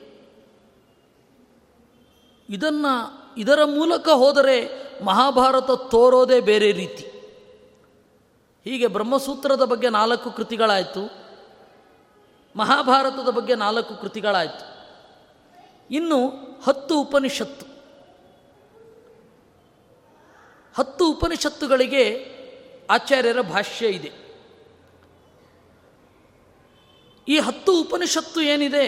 ಇದನ್ನು, ಇದರ ಮೂಲಕ ಹೋದರೆ ಮಹಾಭಾರತ ತೋರೋದೇ ಬೇರೆ ರೀತಿ. ಹೀಗೆ ಬ್ರಹ್ಮಸೂತ್ರದ ಬಗ್ಗೆ ನಾಲ್ಕು ಕೃತಿಗಳಾಯಿತು. ಮಹಾಭಾರತದ ಬಗ್ಗೆ ನಾಲ್ಕು ಕೃತಿಗಳಾಯಿತು. ಇನ್ನು ಹತ್ತು ಉಪನಿಷತ್ತು. ಹತ್ತು ಉಪನಿಷತ್ತುಗಳಿಗೆ ಆಚಾರ್ಯರ ಭಾಷ್ಯ ಇದೆ. ಈ ಹತ್ತು ಉಪನಿಷತ್ತು ಏನಿದೆ,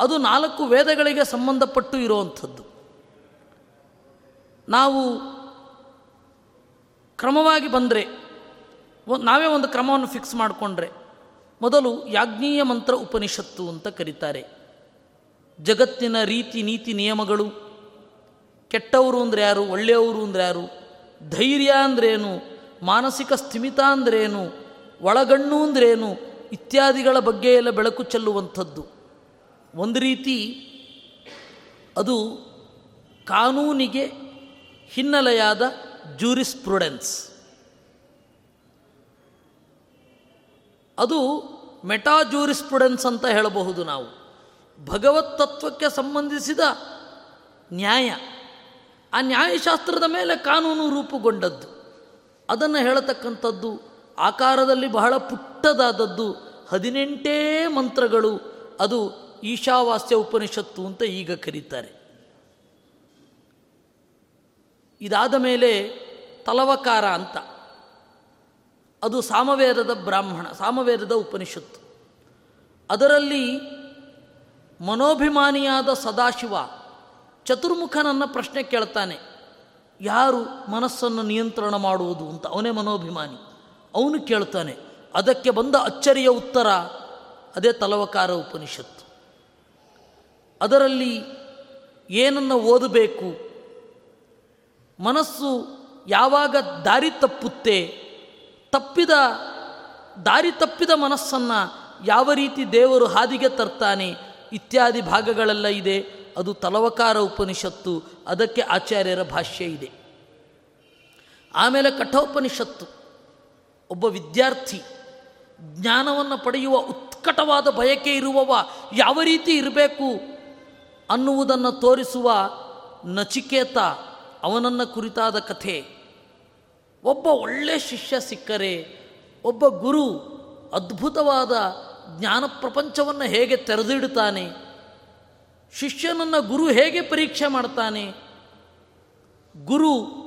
ಅದು ನಾಲ್ಕು ವೇದಗಳಿಗೆ ಸಂಬಂಧಪಟ್ಟು ಇರುವಂಥದ್ದು. ನಾವು ಕ್ರಮವಾಗಿ ಬಂದರೆ ನಾವೇ ಒಂದು ಕ್ರಮವನ್ನು ಫಿಕ್ಸ್ ಮಾಡಿಕೊಂಡ್ರೆ, ಮೊದಲು ಯಾಜ್ಞೀಯ ಮಂತ್ರ ಉಪನಿಷತ್ತು ಅಂತ ಕರೀತಾರೆ. ಜಗತ್ತಿನ ರೀತಿ ನೀತಿ ನಿಯಮಗಳು, ಕೆಟ್ಟವರು ಅಂದರೆ ಯಾರು, ಒಳ್ಳೆಯವರು ಅಂದರೆ ಯಾರು, ಧೈರ್ಯ ಅಂದ್ರೇನು ಮಾನಸಿಕ ಸ್ಥಿಮಿತ ಅಂದ್ರೇನು, ಒಳಗಣ್ಣು ಅಂದ್ರೇನು, ಇತ್ಯಾದಿಗಳ ಬಗ್ಗೆ ಎಲ್ಲ ಬೆಳಕು ಚೆಲ್ಲುವಂಥದ್ದು. ಒಂದು ರೀತಿ ಅದು ಕಾನೂನಿಗೆ ಹಿನ್ನೆಲೆಯಾದ ಜೂರಿಸ್ಪ್ರುಡೆನ್ಸ್ ಅದು ಮೆಟಾ ಜೂರಿಸ್ಪ್ರುಡೆನ್ಸ್ ಅಂತ ಹೇಳಬಹುದು ನಾವು. ಭಗವತ್ ತತ್ವಕ್ಕೆ ಸಂಬಂಧಿಸಿದ ನ್ಯಾಯ. ಆ ನ್ಯಾಯಶಾಸ್ತ್ರದ ಮೇಲೆ ಕಾನೂನು ರೂಪುಗೊಂಡದ್ದು. ಅದನ್ನು ಹೇಳತಕ್ಕಂಥದ್ದು ಆಕಾರದಲ್ಲಿ ಬಹಳ ಪುಟ್ಟದಾದದ್ದು ಹದಿನೆಂಟೇ ಮಂತ್ರಗಳು. ಅದು ಈಶಾವಾಸ್ಯ ಉಪನಿಷತ್ತು ಅಂತ ಈಗ ಕರೀತಾರೆ. ಇದಾದ ಮೇಲೆ ತಲವಕಾರ ಅಂತ. ಅದು ಸಾಮವೇದದ ಬ್ರಾಹ್ಮಣ, ಸಾಮವೇದದ ಉಪನಿಷತ್ತು. ಅದರಲ್ಲಿ ಮನೋಭಿಮಾನಿಯಾದ ಸದಾಶಿವ ಚತುರ್ಮುಖನನ್ನು ಪ್ರಶ್ನೆ ಕೇಳ್ತಾನೆ. ಯಾರು ಮನಸ್ಸನ್ನು ನಿಯಂತ್ರಣ ಮಾಡುವುದು ಅಂತ ಅವನೇ ಮನೋಭಿಮಾನಿ. ಅವನು ಕೇಳ್ತಾನೆ, ಅದಕ್ಕೆ ಬಂದ ಅಚ್ಚರಿಯ ಉತ್ತರ, ಅದೇ ತಲವಕಾರ ಉಪನಿಷತ್ತು. ಅದರಲ್ಲಿ ಏನನ್ನು ಓದಬೇಕು? ಮನಸ್ಸು ಯಾವಾಗ ದಾರಿ ತಪ್ಪುತ್ತೆ? ತಪ್ಪಿದ, ದಾರಿ ತಪ್ಪಿದ ಮನಸ್ಸನ್ನು ಯಾವ ರೀತಿ ದೇವರು ಹಾದಿಗೆ ತರ್ತಾನೆ? ಇತ್ಯಾದಿ ಭಾಗಗಳೆಲ್ಲ ಇದೆ. ಅದು ತಲವಕಾರ ಉಪನಿಷತ್ತು, ಅದಕ್ಕೆ ಆಚಾರ್ಯರ ಭಾಷ್ಯ ಇದೆ. ಆಮೇಲೆ ಕಠೋಪನಿಷತ್ತು, ಒಬ್ಬ ವಿದ್ಯಾರ್ಥಿ ಜ್ಞಾನವನ್ನು ಪಡೆಯುವ ಉತ್ಕಟವಾದ ಬಯಕೆ ಇರುವವ ಯಾವ ರೀತಿ ಇರಬೇಕು ಅನ್ನುವುದನ್ನು ತೋರಿಸುವ ನಚಿಕೇತ, ಅವನನ್ನು ಕುರಿತಾದ ಕಥೆ. ಒಬ್ಬ ಒಳ್ಳೆ ಶಿಷ್ಯ ಸಿಕ್ಕರೆ, ಒಬ್ಬ ಗುರು ಅದ್ಭುತವಾದ ಜ್ಞಾನ ಪ್ರಪಂಚವನ್ನು ಹೇಗೆ ತೆರೆದಿಡುತ್ತಾನೆ ಶಿಷ್ಯನನ್ನು ಗುರು ಹೇಗೆ ಪರೀಕ್ಷೆ ಮಾಡ್ತಾನೆ? ಗುರು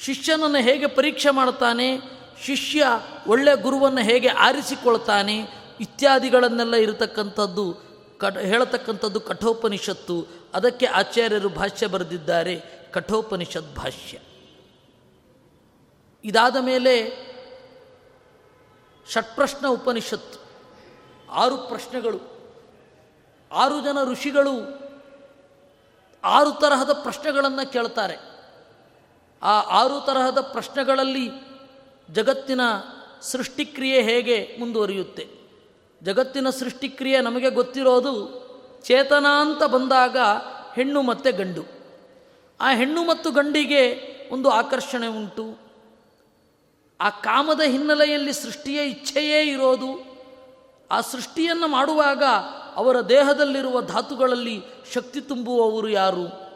ಶಿಷ್ಯನನ್ನು ಹೇಗೆ ಪರೀಕ್ಷೆ ಮಾಡ್ತಾನೆ? ಶಿಷ್ಯ ಒಳ್ಳೆಯ ಗುರುವನ್ನು ಹೇಗೆ ಆರಿಸಿಕೊಳ್ತಾನೆ? ಇತ್ಯಾದಿಗಳನ್ನೆಲ್ಲ ಇರತಕ್ಕಂಥದ್ದು ಕಠ, ಹೇಳತಕ್ಕಂಥದ್ದು ಕಠೋಪನಿಷತ್ತು. ಅದಕ್ಕೆ ಆಚಾರ್ಯರು ಭಾಷ್ಯ ಬರೆದಿದ್ದಾರೆ, ಕಠೋಪನಿಷತ್ ಭಾಷ್ಯ. ಇದಾದ ಮೇಲೆ ಷಟ್ಪ್ರಶ್ನ ಉಪನಿಷತ್ತು, ಆರು ಪ್ರಶ್ನೆಗಳು. ಆರು ಜನ ಋಷಿಗಳು ಆರು ತರಹದ ಪ್ರಶ್ನೆಗಳನ್ನು ಕೇಳ್ತಾರೆ. ಆ ಆರು ತರಹದ ಪ್ರಶ್ನೆಗಳಲ್ಲಿ ಜಗತ್ತಿನ ಸೃಷ್ಟಿಕ್ರಿಯೆ ಹೇಗೆ ಮುಂದುವರಿಯುತ್ತೆ? ಜಗತ್ತಿನ ಸೃಷ್ಟಿಕ್ರಿಯೆ ನಮಗೆ ಗೊತ್ತಿರೋದು ಚೇತನ ಅಂತ ಬಂದಾಗ ಹೆಣ್ಣು ಮತ್ತು ಗಂಡು. ಆ ಹೆಣ್ಣು ಮತ್ತು ಗಂಡಿಗೆ ಒಂದು ಆಕರ್ಷಣೆ ಉಂಟು. ಆ ಕಾಮದ ಹಿನ್ನೆಲೆಯಲ್ಲಿ ಸೃಷ್ಟಿಯ ಇಚ್ಛೆಯೇ ಇರೋದು. ಆ ಸೃಷ್ಟಿಯನ್ನು ಮಾಡುವಾಗ ಅವರ ದೇಹದಲ್ಲಿರುವ ಧಾತುಗಳಲ್ಲಿ ಶಕ್ತಿ ತುಂಬುವವರು ಯಾರು?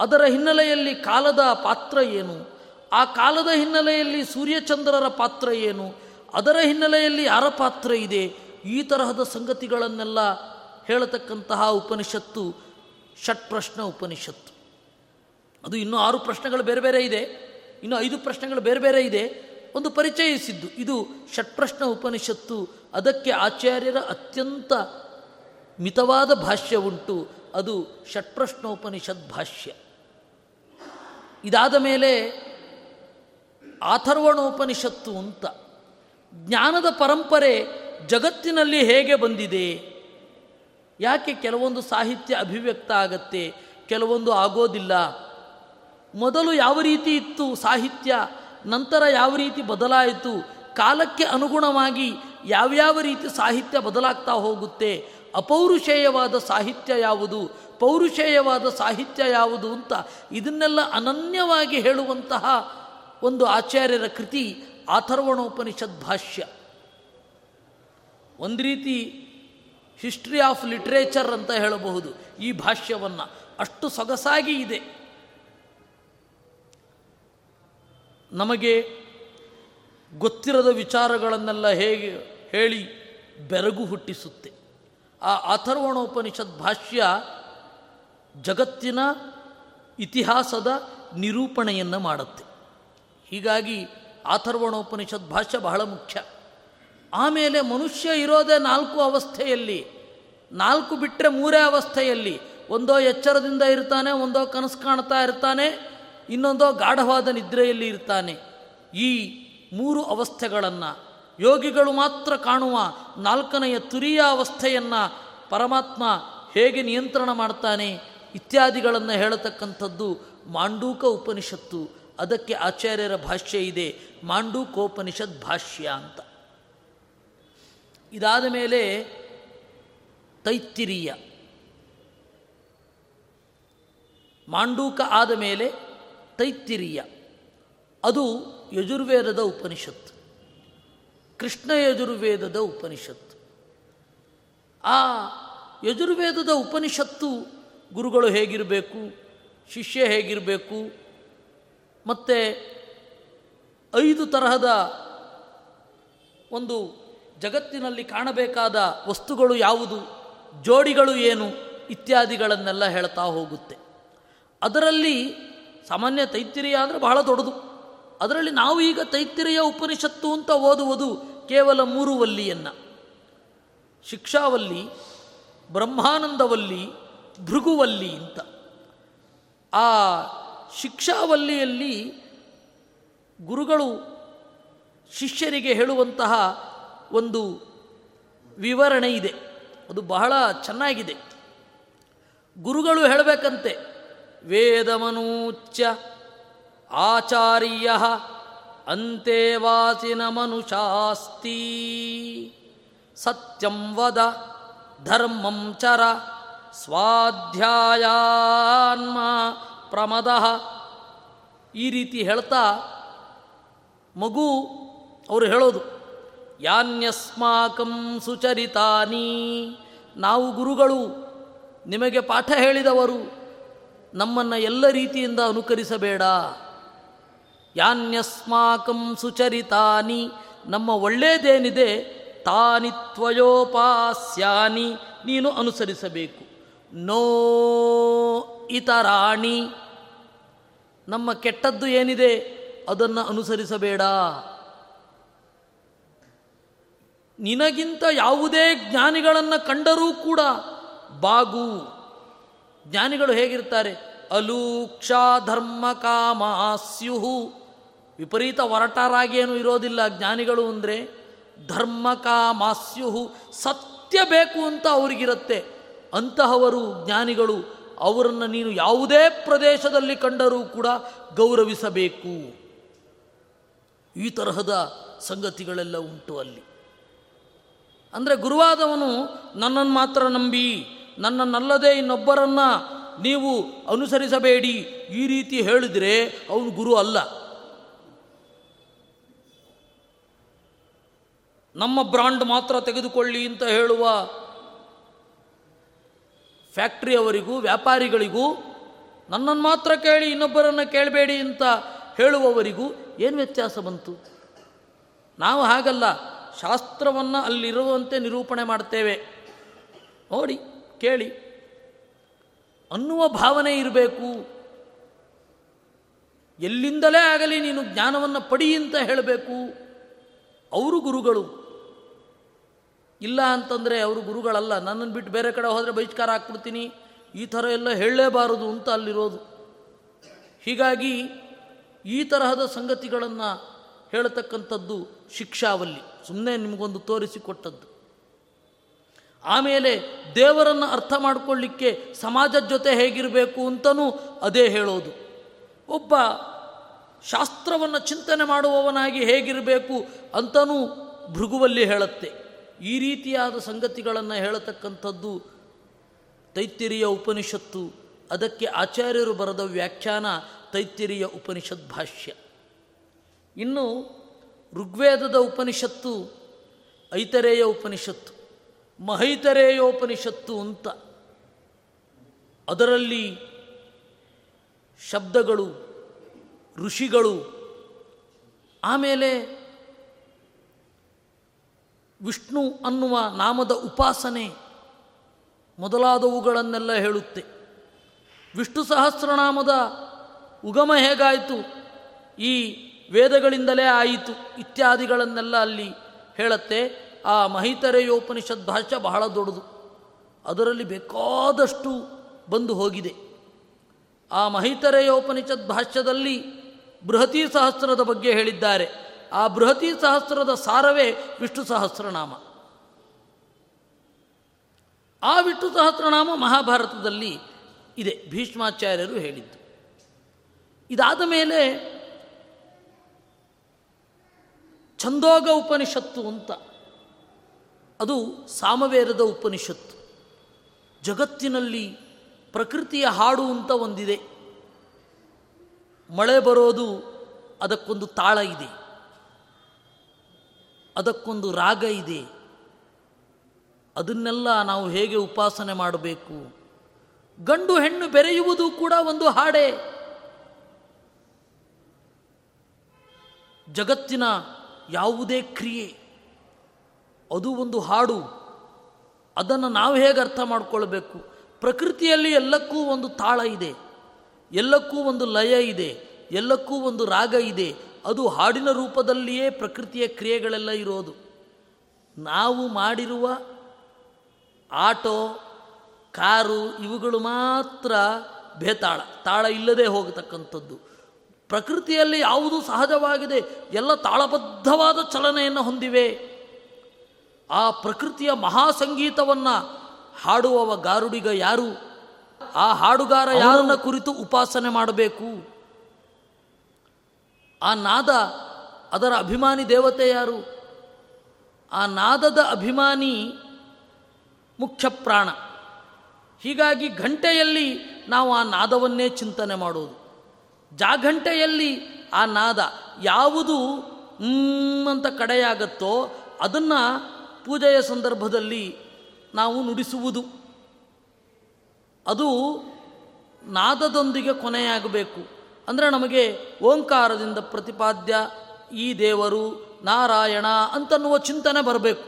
ಅದರ ಹಿನ್ನೆಲೆಯಲ್ಲಿ ಕಾಲದ ಪಾತ್ರ ಏನು? ಆ ಕಾಲದ ಹಿನ್ನೆಲೆಯಲ್ಲಿ ಸೂರ್ಯಚಂದ್ರರ ಪಾತ್ರ ಏನು? ಅದರ ಹಿನ್ನೆಲೆಯಲ್ಲಿ ಯಾರ ಪಾತ್ರ ಇದೆ? ಈ ತರಹದ ಸಂಗತಿಗಳನ್ನೆಲ್ಲ ಹೇಳತಕ್ಕಂತಹ ಉಪನಿಷತ್ತು ಷಟ್ಪ್ರಶ್ನ ಉಪನಿಷತ್ತು. ಅದು ಇನ್ನೂ ಆರು ಪ್ರಶ್ನೆಗಳು ಬೇರೆ ಬೇರೆ ಇದೆ. ಇನ್ನು ಐದು ಪ್ರಶ್ನೆಗಳು ಬೇರೆ ಬೇರೆ ಇದೆ. ಒಂದು ಪರಿಚಯಿಸಿದ್ದು, ಇದು ಷಟ್ಪ್ರಶ್ನ ಉಪನಿಷತ್ತು. ಅದಕ್ಕೆ ಆಚಾರ್ಯರ ಅತ್ಯಂತ ಮಿತವಾದ ಭಾಷ್ಯ ಉಂಟು, ಅದು ಷಟ್ಪ್ರಶ್ನೋಪನಿಷತ್ ಭಾಷ್ಯ. ಇದಾದ ಮೇಲೆ ಆಥರ್ವಣೋಪನಿಷತ್ತು ಅಂತ. ಜ್ಞಾನದ ಪರಂಪರೆ ಜಗತ್ತಿನಲ್ಲಿ ಹೇಗೆ ಬಂದಿದೆ? ಯಾಕೆ ಕೆಲವೊಂದು ಸಾಹಿತ್ಯ ಅಭಿವ್ಯಕ್ತ ಆಗತ್ತೆ, ಕೆಲವೊಂದು ಆಗೋದಿಲ್ಲ? ಮೊದಲು ಯಾವ ರೀತಿ ಇತ್ತು ಸಾಹಿತ್ಯ, ನಂತರ ಯಾವ ರೀತಿ ಬದಲಾಯಿತು, ಕಾಲಕ್ಕೆ ಅನುಗುಣವಾಗಿ ಯಾವ್ಯಾವ ರೀತಿ ಸಾಹಿತ್ಯ ಬದಲಾಗ್ತಾ ಹೋಗುತ್ತೆ ಅಪೌರುಷೇಯವಾದ ಸಾಹಿತ್ಯ ಯಾವುದು, ಪೌರುಷೇಯವಾದ ಸಾಹಿತ್ಯ ಯಾವುದು ಅಂತ ಇದನ್ನೆಲ್ಲ ಅನನ್ಯವಾಗಿ ಹೇಳುವಂತಹ ಒಂದು ಆಚಾರ್ಯರ ಕೃತಿ ಆಥರ್ವಣೋಪನಿಷತ್ ಭಾಷ್ಯ. ಒಂದು ರೀತಿ ಹಿಸ್ಟ್ರಿ ಆಫ್ ಲಿಟ್ರೇಚರ್ ಅಂತ ಹೇಳಬಹುದು ಈ ಭಾಷ್ಯವನ್ನು. ಅಷ್ಟು ಸೊಗಸಾಗಿ ಇದೆ. ನಮಗೆ ಗೊತ್ತಿರದ ವಿಚಾರಗಳನ್ನೆಲ್ಲ ಹೇಗೆ ಹೇಳಿ ಬೆರಗು ಹುಟ್ಟಿಸುತ್ತೆ. ಆ ಅಥರ್ವಣೋಪನಿಷತ್ ಭಾಷ್ಯ ಜಗತ್ತಿನ ಇತಿಹಾಸದ ನಿರೂಪಣೆಯನ್ನು ಮಾಡುತ್ತೆ. ಹೀಗಾಗಿ ಅಥರ್ವಣೋಪನಿಷತ್ ಭಾಷ್ಯ ಬಹಳ ಮುಖ್ಯ. ಆಮೇಲೆ ಮನುಷ್ಯ ಇರೋದೇ ನಾಲ್ಕು ಅವಸ್ಥೆಯಲ್ಲಿ, ನಾಲ್ಕು ಬಿಟ್ಟರೆ ಮೂರೇ ಅವಸ್ಥೆಯಲ್ಲಿ, ಒಂದೋ ಎಚ್ಚರದಿಂದ ಇರ್ತಾನೆ, ಒಂದೋ ಕನಸು ಕಾಣ್ತಾ ಇರ್ತಾನೆ, ಇನ್ನೊಂದೋ ಗಾಢವಾದ ನಿದ್ರೆಯಲ್ಲಿ ಇರ್ತಾನೆ. ಈ ಮೂರು ಅವಸ್ಥೆಗಳನ್ನು ಯೋಗಿಗಳು ಮಾತ್ರ ಕಾಣುವ ನಾಲ್ಕನೆಯ ತುರಿಯ ಅವಸ್ಥೆಯನ್ನು ಪರಮಾತ್ಮ ಹೇಗೆ ನಿಯಂತ್ರಣ ಮಾಡ್ತಾನೆ ಇತ್ಯಾದಿಗಳನ್ನು ಹೇಳತಕ್ಕಂಥದ್ದು ಮಾಂಡೂಕ ಉಪನಿಷತ್ತು. ಅದಕ್ಕೆ ಆಚಾರ್ಯರ ಭಾಷ್ಯ ಇದೆ, ಮಾಂಡೂಕೋಪನಿಷತ್ ಭಾಷ್ಯ ಅಂತ. ಇದಾದ ಮೇಲೆ ತೈತ್ತಿರೀಯ. ಮಾಂಡೂಕ ಆದ ಮೇಲೆ ತೈತ್ತಿರೀಯ. ಅದು ಯಜುರ್ವೇದದ ಉಪನಿಷತ್ತು. ಕೃಷ್ಣ ಯಜುರ್ವೇದದ ಉಪನಿಷತ್ತು. ಆ ಯಜುರ್ವೇದದ ಉಪನಿಷತ್ತು ಗುರುಗಳು ಹೇಗಿರಬೇಕು, ಶಿಷ್ಯ ಹೇಗಿರಬೇಕು, ಮತ್ತು ಐದು ತರಹದ ಒಂದು ಜಗತ್ತಿನಲ್ಲಿ ಕಾಣಬೇಕಾದ ವಸ್ತುಗಳು ಯಾವುದು, ಜೋಡಿಗಳು ಏನು ಇತ್ಯಾದಿಗಳನ್ನೆಲ್ಲ ಹೇಳ್ತಾ ಹೋಗುತ್ತೆ. ಅದರಲ್ಲಿ ಸಾಮಾನ್ಯ ತೈತ್ತಿರಿಯ ಬಹಳ ದೊಡ್ಡದು. ಅದರಲ್ಲಿ ನಾವು ಈಗ ತೈತ್ತಿರೆಯ ಉಪನಿಷತ್ತು ಅಂತ ಓದುವುದು ಕೇವಲ ಮೂರು ವಲ್ಲಿಯನ್ನು ಶಿಕ್ಷಾವಲ್ಲಿ, ಬ್ರಹ್ಮಾನಂದವಲ್ಲಿ, ಭೃಗುವಲ್ಲಿ ಅಂತ. ಆ ಶಿಕ್ಷಾವಲ್ಲಿಯಲ್ಲಿ ಗುರುಗಳು ಶಿಷ್ಯರಿಗೆ ಹೇಳುವಂತಹ ಒಂದು ವಿವರಣೆ ಇದೆ. ಅದು ಬಹಳ ಚೆನ್ನಾಗಿದೆ. ಗುರುಗಳು ಹೇಳಬೇಕಂತೆ, ವೇದಮನೂಚ್ಯ ಆಚಾರ್ಯ ಅಂತೇವಾಸಿನ ಮನುಷಾಸ್ತಿ. ಸತ್ಯಂ ವದ, ಧರ್ಮಂ ಚರ, ಸ್ವಾಧ್ಯಾಯಾನ್ಮ ಪ್ರಮದ. ಈ ರೀತಿ ಹೇಳ್ತಾ ಮಗು ಅವರು ಹೇಳೋದು, ಯಾನ್ಯಸ್ಮಾಕಂ ಸುಚರಿತಾನಿ, ನಾವು ಗುರುಗಳು ನಿಮಗೆ ಪಾಠ ಹೇಳಿದವರು, ನಮ್ಮನ್ನು ಎಲ್ಲ ರೀತಿಯಿಂದ ಅನುಕರಿಸಬೇಡ. ಯಾನ್ಯಸ್ಮಾಕಂ ಸುಚರಿತಾನಿ, ನಮ್ಮ ಒಳ್ಳೆಯದೇನಿದೆ ತಾನಿ ತ್ವಯೋಪಾಸ್ಯಾನಿ, ನೀನು ಅನುಸರಿಸಬೇಕು. ನೋ ಇತರಾಣಿ, ನಮ್ಮ ಕೆಟ್ಟದ್ದು ಏನಿದೆ ಅದನ್ನು ಅನುಸರಿಸಬೇಡ. ನಿನಗಿಂತ ಯಾವುದೇ ಜ್ಞಾನಿಗಳನ್ನು ಕಂಡರೂ ಕೂಡ ಬಾಗು. ಜ್ಞಾನಿಗಳು ಹೇಗಿರ್ತಾರೆ? ಅಲೂಕ್ಷ ಧರ್ಮ ಕಾಮಾಸ್ಯುಹು. ವಿಪರೀತ ಒರಟಾರಾಗೇನು ಇರೋದಿಲ್ಲ ಜ್ಞಾನಿಗಳು ಅಂದರೆ ಧರ್ಮ ಕಾಮಾಸ್ಯುಹು ಸತ್ಯ ಬೇಕು ಅಂತ ಅವರಿಗಿರುತ್ತೆ. ಅಂತಹವರು ಜ್ಞಾನಿಗಳು ಅವರನ್ನು ನೀನು ಯಾವುದೇ ಪ್ರದೇಶದಲ್ಲಿ ಕಂಡರೂ ಕೂಡ ಗೌರವಿಸಬೇಕು. ಈ ತರಹದ ಸಂಗತಿಗಳೆಲ್ಲ ಉಂಟು ಅಲ್ಲಿ. ಅಂದರೆ ಗುರುವಾದವನು ನನ್ನನ್ನು ಮಾತ್ರ ನಂಬಿ, ನನ್ನನ್ನಲ್ಲದೆ ಇನ್ನೊಬ್ಬರನ್ನು ನೀವು ಅನುಸರಿಸಬೇಡಿ ಈ ರೀತಿ ಹೇಳಿದರೆ ಅವನು ಗುರು ಅಲ್ಲ. ನಮ್ಮ ಬ್ರಾಂಡ್ ಮಾತ್ರ ತೆಗೆದುಕೊಳ್ಳಿ ಅಂತ ಹೇಳುವ ಫ್ಯಾಕ್ಟ್ರಿಯವರಿಗೂ, ವ್ಯಾಪಾರಿಗಳಿಗೂ, ನನ್ನನ್ನು ಮಾತ್ರ ಕೇಳಿ ಇನ್ನೊಬ್ಬರನ್ನು ಕೇಳಬೇಡಿ ಅಂತ ಹೇಳುವವರಿಗೂ ಏನು ವ್ಯತ್ಯಾಸ ಬಂತು? ನಾವು ಹಾಗಲ್ಲ, ಶಾಸ್ತ್ರವನ್ನು ಅಲ್ಲಿರುವಂತೆ ನಿರೂಪಣೆ ಮಾಡ್ತೇವೆ. ನೋಡಿ, ಕೇಳಿ. ಅನ್ನುವ ಭಾವನೆ ಇರಬೇಕು. ಎಲ್ಲಿಂದಲೇ ಆಗಲಿ ನೀನು ಜ್ಞಾನವನ್ನು ಪಡಿ ಅಂತ ಹೇಳಬೇಕು. ಅವರು ಗುರುಗಳು. ಇಲ್ಲ ಅಂತಂದರೆ ಅವರು ಗುರುಗಳಲ್ಲ. ನನ್ನನ್ನು ಬಿಟ್ಟು ಬೇರೆ ಕಡೆ ಹೋದರೆ ಬಹಿಷ್ಕಾರ ಹಾಕ್ಬಿಡ್ತೀನಿ ಈ ಥರ ಎಲ್ಲ ಹೇಳಲೇಬಾರದು ಅಂತ ಅಲ್ಲಿರೋದು. ಹೀಗಾಗಿ ಈ ತರಹದ ಸಂಗತಿಗಳನ್ನು ಹೇಳತಕ್ಕಂಥದ್ದು ಶಿಕ್ಷಾವಲ್ಲಿ. ಸುಮ್ಮನೆ ನಿಮಗೊಂದು ತೋರಿಸಿಕೊಟ್ಟದ್ದು ಆಮೇಲೆ ದೇವರನ್ನು ಅರ್ಥ ಮಾಡಿಕೊಳ್ಳಿಕ್ಕೆ ಸಮಾಜದ ಜೊತೆ ಹೇಗಿರಬೇಕು ಅಂತಲೂ ಅದೇ ಹೇಳೋದು. ಒಬ್ಬ ಶಾಸ್ತ್ರವನ್ನು ಚಿಂತನೆ ಮಾಡುವವನಾಗಿ ಹೇಗಿರಬೇಕು ಅಂತನೂ ಭೃಗುವಲ್ಲಿ ಹೇಳುತ್ತೆ. ಈ ರೀತಿಯಾದ ಸಂಗತಿಗಳನ್ನು ಹೇಳತಕ್ಕಂಥದ್ದು ತೈತ್ತಿರಿಯ ಉಪನಿಷತ್ತು. ಅದಕ್ಕೆ ಆಚಾರ್ಯರು ಬರೆದ ವ್ಯಾಖ್ಯಾನ ತೈತ್ತಿರಿಯ ಉಪನಿಷತ್ ಭಾಷ್ಯ. ಇನ್ನು ಋಗ್ವೇದದ ಉಪನಿಷತ್ತು, ಐತರೇಯ ಉಪನಿಷತ್ತು ಮಹೈತರೇಯೋಪನಿಷತ್ತು ಅಂತ ಅದರಲ್ಲಿ ಶಬ್ದಗಳು, ಋಷಿಗಳು, ಆಮೇಲೆ ವಿಷ್ಣು ಅನ್ನುವ ನಾಮದ ಉಪಾಸನೆ ಮೊದಲಾದವುಗಳನ್ನೆಲ್ಲ ಹೇಳುತ್ತೆ. ವಿಷ್ಣು ಸಹಸ್ರನಾಮದ ಉಗಮ ಹೇಗಾಯಿತು? ಈ ವೇದಗಳಿಂದಲೇ ಆಯಿತು. ಇತ್ಯಾದಿಗಳನ್ನೆಲ್ಲ ಅಲ್ಲಿ ಹೇಳುತ್ತೆ. ಆ ಮಹಿತರೆಯೋಪನಿಷತ್ ಭಾಷ್ಯ ಬಹಳ ದೊಡ್ಡದು. ಅದರಲ್ಲಿ ಬೇಕಾದಷ್ಟು ಬಂದು ಹೋಗಿದೆ. ಆ ಮಹಿತರೆಯೋಪನಿಷತ್ ಭಾಷ್ಯದಲ್ಲಿ ಬೃಹತಿ ಸಹಸ್ರದ ಬಗ್ಗೆ ಹೇಳಿದ್ದಾರೆ. ಆ ಬೃಹತಿ ಸಹಸ್ರದ ಸಾರವೇ ವಿಷ್ಣು ಸಹಸ್ರನಾಮ. ಆ ವಿಷ್ಣು ಸಹಸ್ರನಾಮ ಮಹಾಭಾರತದಲ್ಲಿ ಇದೆ, ಭೀಷ್ಮಾಚಾರ್ಯರು ಹೇಳಿದ್ದು. ಇದಾದ ಮೇಲೆ ಛಂದೋಗ ಉಪನಿಷತ್ತು ಅಂತ, ಅದು ಸಾಮವೇರದ ಉಪನಿಷತ್ತು. ಜಗತ್ತಿನಲ್ಲಿ ಪ್ರಕೃತಿಯ ಹಾಡು ಅಂತ ಒಂದಿದೆ. ಮಳೆ ಬರೋದು ಅದಕ್ಕೊಂದು ತಾಳ ಇದೆ. ಅದಕ್ಕೊಂದು ರಾಗ ಇದೆ. ಅದನ್ನೆಲ್ಲ ನಾವು ಹೇಗೆ ಉಪಾಸನೆ ಮಾಡಬೇಕು? ಗಂಡು ಹೆಣ್ಣು ಬೆರೆಯುವುದು ಕೂಡ ಒಂದು ಹಾಡೆ. ಜಗತ್ತಿನ ಯಾವುದೇ ಕ್ರಿಯೆ, ಅದು ಒಂದು ಹಾಡು. ಅದನ್ನು ನಾವು ಹೇಗೆ ಅರ್ಥ ಮಾಡಿಕೊಳ್ಬೇಕು? ಪ್ರಕೃತಿಯಲ್ಲಿ ಎಲ್ಲಕ್ಕೂ ಒಂದು ತಾಳ ಇದೆ. ಎಲ್ಲಕ್ಕೂ ಒಂದು ಲಯ ಇದೆ. ಎಲ್ಲಕ್ಕೂ ಒಂದು ರಾಗ ಇದೆ. ಅದು ಹಾಡಿನ ರೂಪದಲ್ಲಿಯೇ ಪ್ರಕೃತಿಯ ಕ್ರಿಯೆಗಳೆಲ್ಲ ಇರೋದು. ನಾವು ಮಾಡಿರುವ ಆಟೋ, ಕಾರು ಇವುಗಳು ಮಾತ್ರ ಬೇತಾಳ. ತಾಳ ಇಲ್ಲದೆ ಹೋಗತಕ್ಕಂಥದ್ದು. ಪ್ರಕೃತಿಯಲ್ಲಿ ಯಾವುದು ಸಹಜವಾಗಿದೆ. ಎಲ್ಲ ತಾಳಬದ್ಧವಾದ ಚಲನೆಯನ್ನು ಹೊಂದಿವೆ. ಆ ಪ್ರಕೃತಿಯ ಮಹಾಸಂಗೀತವನ್ನು ಹಾಡುವವ ಗಾರುಡಿಗ ಯಾರು? ಆ ಹಾಡುಗಾರ ಯಾರನ್ನ ಕುರಿತು ಉಪಾಸನೆ ಮಾಡಬೇಕು? ಆ ನಾದ ಅದರ ಅಭಿಮಾನಿ ದೇವತೆ ಯಾರು? ಆ ನಾದದ ಅಭಿಮಾನಿ ಮುಖ್ಯ ಪ್ರಾಣ. ಹೀಗಾಗಿ ಘಂಟೆಯಲ್ಲಿ ನಾವು ಆ ನಾದವನ್ನೇ ಚಿಂತನೆ ಮಾಡೋದು. ಜಾಗಂಟೆಯಲ್ಲಿ ಆ ನಾದ ಯಾವುದು ಅಂತ ಕಡೆಯಾಗತ್ತೋ ಅದನ್ನು ಪೂಜೆಯ ಸಂದರ್ಭದಲ್ಲಿ ನಾವು ನುಡಿಸುವುದು. ಅದು ನಾದದೊಂದಿಗೆ ಕೊನೆಯಾಗಬೇಕು. ಅಂದರೆ ನಮಗೆ ಓಂಕಾರದಿಂದ ಪ್ರತಿಪಾದ್ಯ ಈ ದೇವರು ನಾರಾಯಣ ಅಂತನ್ನುವ ಚಿಂತನೆ ಬರಬೇಕು.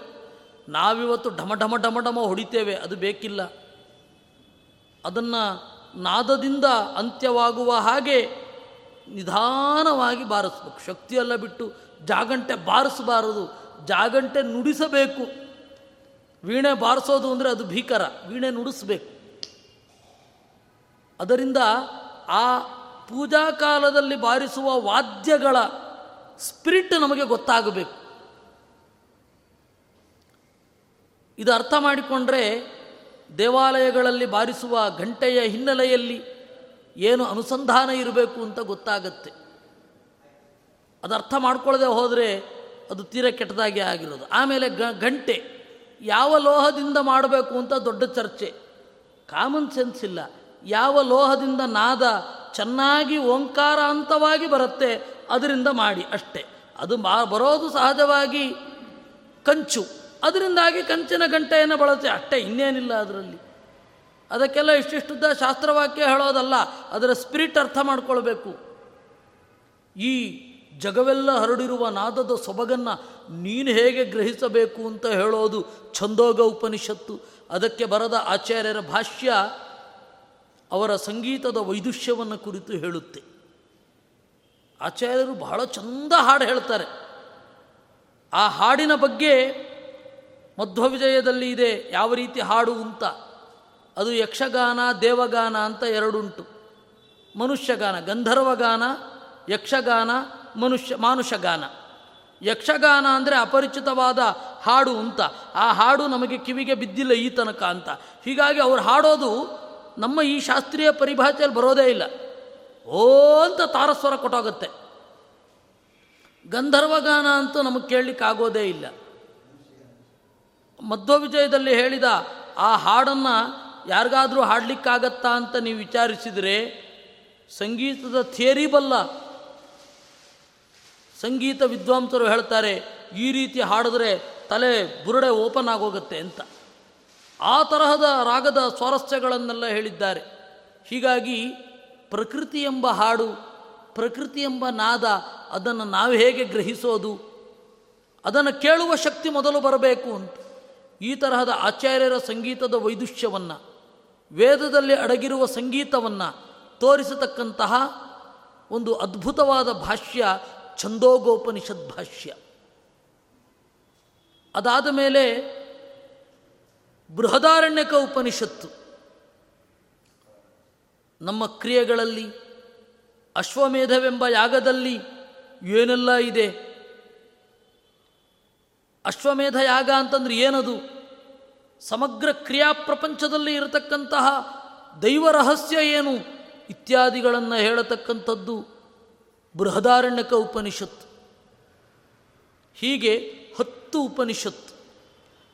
ನಾವಿವತ್ತು ಢಮ ಢಮ ಢಮ ಢಮ ಹೊಡಿತೇವೆ, ಅದು ಬೇಕಿಲ್ಲ. ಅದನ್ನು ನಾದದಿಂದ ಅಂತ್ಯವಾಗುವ ಹಾಗೆ ನಿಧಾನವಾಗಿ ಬಾರಿಸ್ಬೇಕು. ಶಕ್ತಿಯೆಲ್ಲ ಬಿಟ್ಟು ಜಾಗಂಟೆ ಬಾರಿಸಬಾರದು, ಜಾಗಂಟೆ ನುಡಿಸಬೇಕು. ವೀಣೆ ಬಾರಿಸೋದು ಅಂದರೆ ಅದು ಭೀಕರ, ವೀಣೆ ನುಡಿಸ್ಬೇಕು. ಅದರಿಂದ ಆ ಪೂಜಾ ಕಾಲದಲ್ಲಿ ಬಾರಿಸುವ ವಾದ್ಯಗಳ ಸ್ಪಿರಿಟ್ ನಮಗೆ ಗೊತ್ತಾಗಬೇಕು. ಇದು ಅರ್ಥ ಮಾಡಿಕೊಂಡ್ರೆ ದೇವಾಲಯಗಳಲ್ಲಿ ಬಾರಿಸುವ ಗಂಟೆಯ ಹಿನ್ನೆಲೆಯಲ್ಲಿ ಏನು ಅನುಸಂಧಾನ ಇರಬೇಕು ಅಂತ ಗೊತ್ತಾಗತ್ತೆ. ಅದು ಅರ್ಥ ಮಾಡ್ಕೊಳ್ಳದೆ ಹೋದರೆ ಅದು ತೀರ ಕೆಟ್ಟದಾಗಿ ಆಗಿರೋದು. ಆಮೇಲೆ ಗಂಟೆ ಯಾವ ಲೋಹದಿಂದ ಮಾಡಬೇಕು ಅಂತ ದೊಡ್ಡ ಚರ್ಚೆ. ಕಾಮನ್ ಸೆನ್ಸ್ ಇಲ್ಲ. ಯಾವ ಲೋಹದಿಂದ ನಾದ ಚೆನ್ನಾಗಿ ಓಂಕಾರ ಅಂತವಾಗಿ ಬರುತ್ತೆ, ಅದರಿಂದ ಮಾಡಿ ಅಷ್ಟೇ. ಅದು ಮಾ, ಬರೋದು ಸಹಜವಾಗಿ ಕಂಚು. ಅದರಿಂದಾಗಿ ಕಂಚಿನ ಗಂಟೆಯನ್ನು ಬಳಸಿ ಅಷ್ಟೇ, ಇನ್ನೇನಿಲ್ಲ ಅದರಲ್ಲಿ. ಅದಕ್ಕೆಲ್ಲ ಇಷ್ಟಿಷ್ಟುದ್ದ ಶಾಸ್ತ್ರವಾಕ್ಯ ಹೇಳೋದಲ್ಲ, ಅದರ ಸ್ಪಿರಿಟ್ ಅರ್ಥ ಮಾಡ್ಕೊಳ್ಬೇಕು. ಈ ಜಗವೆಲ್ಲ ಹರಡಿರುವ ನಾದದ ಸೊಬಗನ್ನು ನೀನು ಹೇಗೆ ಗ್ರಹಿಸಬೇಕು ಅಂತ ಹೇಳೋದು ಛಂದೋಗ ಉಪನಿಷತ್ತು. ಅದಕ್ಕೆ ಬರದ ಆಚಾರ್ಯರ ಭಾಷ್ಯ ಅವರ ಸಂಗೀತದ ವೈದುಷ್ಯವನ್ನು ಕುರಿತು ಹೇಳುತ್ತೆ. ಆಚಾರ್ಯರು ಬಹಳ ಚಂದ ಹಾಡು ಹೇಳ್ತಾರೆ. ಆ ಹಾಡಿನ ಬಗ್ಗೆ ಮಧ್ವವಿಜಯದಲ್ಲಿ ಇದೆ, ಯಾವ ರೀತಿ ಹಾಡು ಅಂತ. ಅದು ಯಕ್ಷಗಾನ, ದೇವಗಾನ ಅಂತ ಎರಡುಂಟು. ಮನುಷ್ಯಗಾನ, ಗಂಧರ್ವಗಾನ, ಯಕ್ಷಗಾನ, ಮನುಷ್ಯ, ಮಾನುಷಗಾನ. ಯಕ್ಷಗಾನ ಅಂದರೆ ಅಪರಿಚಿತವಾದ ಹಾಡು ಅಂತ. ಆ ಹಾಡು ನಮಗೆ ಕಿವಿಗೆ ಬಿದ್ದಿಲ್ಲ ಈ ತನಕ ಅಂತ. ಹೀಗಾಗಿ ಅವ್ರು ಹಾಡೋದು ನಮ್ಮ ಈ ಶಾಸ್ತ್ರೀಯ ಪರಿಭಾಷೆಯಲ್ಲಿ ಬರೋದೇ ಇಲ್ಲ. ಓ ಅಂತ ತಾರಸ್ವರ ಕೊಟ್ಟೋಗುತ್ತೆ. ಗಂಧರ್ವಗಾನ ಅಂತೂ ನಮಗೆ ಕೇಳಲಿಕ್ಕೆ ಆಗೋದೇ ಇಲ್ಲ. ಮಧ್ವವಿಜಯದಲ್ಲಿ ಹೇಳಿದ ಆ ಹಾಡನ್ನು ಯಾರಿಗಾದರೂ ಹಾಡಲಿಕ್ಕಾಗತ್ತಾ ಅಂತ ನೀವು ವಿಚಾರಿಸಿದರೆ ಸಂಗೀತದ ಥಿಯರಿ ಬಲ್ಲ ಸಂಗೀತ ವಿದ್ವಾಂಸರು ಹೇಳ್ತಾರೆ, ಈ ರೀತಿ ಹಾಡಿದ್ರೆ ತಲೆ ಬುರುಡೆ ಓಪನ್ ಆಗೋಗುತ್ತೆ ಅಂತ. ಆ ತರಹದ ರಾಗದ ಸ್ವಾರಸ್ಯಗಳನ್ನೆಲ್ಲ ಹೇಳಿದ್ದಾರೆ. ಹೀಗಾಗಿ ಪ್ರಕೃತಿ ಎಂಬ ಹಾಡು ಪ್ರಕೃತಿ ಎಂಬ ನಾದ ಅದನ್ನು ನಾವು ಹೇಗೆ ಗ್ರಹಿಸೋದು, ಅದನ್ನು ಕೇಳುವ ಶಕ್ತಿ ಮೊದಲು ಬರಬೇಕು ಅಂತ ಈ ತರಹದ ಆಚಾರ್ಯರ ಸಂಗೀತದ ವೈದುಷ್ಯವನ್ನು, ವೇದದಲ್ಲಿ ಅಡಗಿರುವ ಸಂಗೀತವನ್ನು ತೋರಿಸತಕ್ಕಂತಹ ಒಂದು ಅದ್ಭುತವಾದ ಭಾಷ್ಯ ಛಂದೋಗೋಪನಿಷದ್ ಭಾಷ್ಯ. ಅದಾದ ಮೇಲೆ ಬೃಹದಾರಣ್ಯಕ ಉಪನಿಷತ್ತು. ನಮ್ಮ ಕ್ರಿಯೆಗಳಲ್ಲಿ, ಅಶ್ವಮೇಧವೆಂಬ ಯಾಗದಲ್ಲಿ ಏನೆಲ್ಲ ಇದೆ? ಅಶ್ವಮೇಧ ಯಾಗ ಅಂತಂದ್ರೆ ಏನದು? ಸಮಗ್ರ ಕ್ರಿಯಾ ಪ್ರಪಂಚದಲ್ಲಿ ಇರತಕ್ಕಂತಹ ದೈವ ರಹಸ್ಯ ಏನು? ಇತ್ಯಾದಿಗಳನ್ನು ಹೇಳತಕ್ಕಂಥದ್ದು ಬೃಹದಾರಣ್ಯಕ ಉಪನಿಷತ್ತು. ಹೀಗೆ ಹತ್ತು ಉಪನಿಷತ್ತು.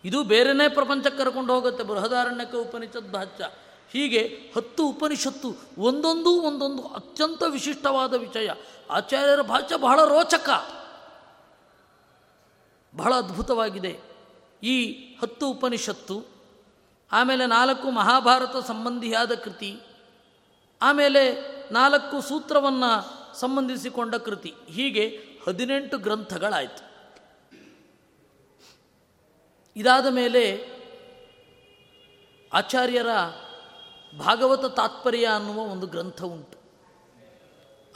ಇದು ಬೇರೆಯೇ ಪ್ರಪಂಚಕ್ಕೆ ಕರ್ಕೊಂಡು ಹೋಗುತ್ತೆ. ಬೃಹದಾರಣ್ಯಕ್ಕೆ ಉಪನಿಷತ್ ಭಾಷ್ಯ. ಹೀಗೆ ಹತ್ತು ಉಪನಿಷತ್ತು ಒಂದೊಂದು ಒಂದೊಂದು ಅತ್ಯಂತ ವಿಶಿಷ್ಟವಾದ ವಿಷಯ. ಆಚಾರ್ಯರ ಭಾಷ್ಯ ಬಹಳ ರೋಚಕ. ಬಹಳ ಅದ್ಭುತವಾಗಿದೆ. ಈ ಹತ್ತು ಉಪನಿಷತ್ತು, ಆಮೇಲೆ ನಾಲ್ಕು ಮಹಾಭಾರತ ಸಂಬಂಧಿಯಾದ ಕೃತಿ, ಆಮೇಲೆ ನಾಲ್ಕು ಸೂತ್ರವನ್ನು ಸಂಬಂಧಿಸಿಕೊಂಡ ಕೃತಿ. ಹೀಗೆ ಹದಿನೆಂಟು ಗ್ರಂಥಗಳಾಯಿತು. ಇದಾದ ಮೇಲೆ ಆಚಾರ್ಯರ ಭಾಗವತ ತಾತ್ಪರ್ಯ ಅನ್ನುವ ಒಂದು ಗ್ರಂಥ ಉಂಟು.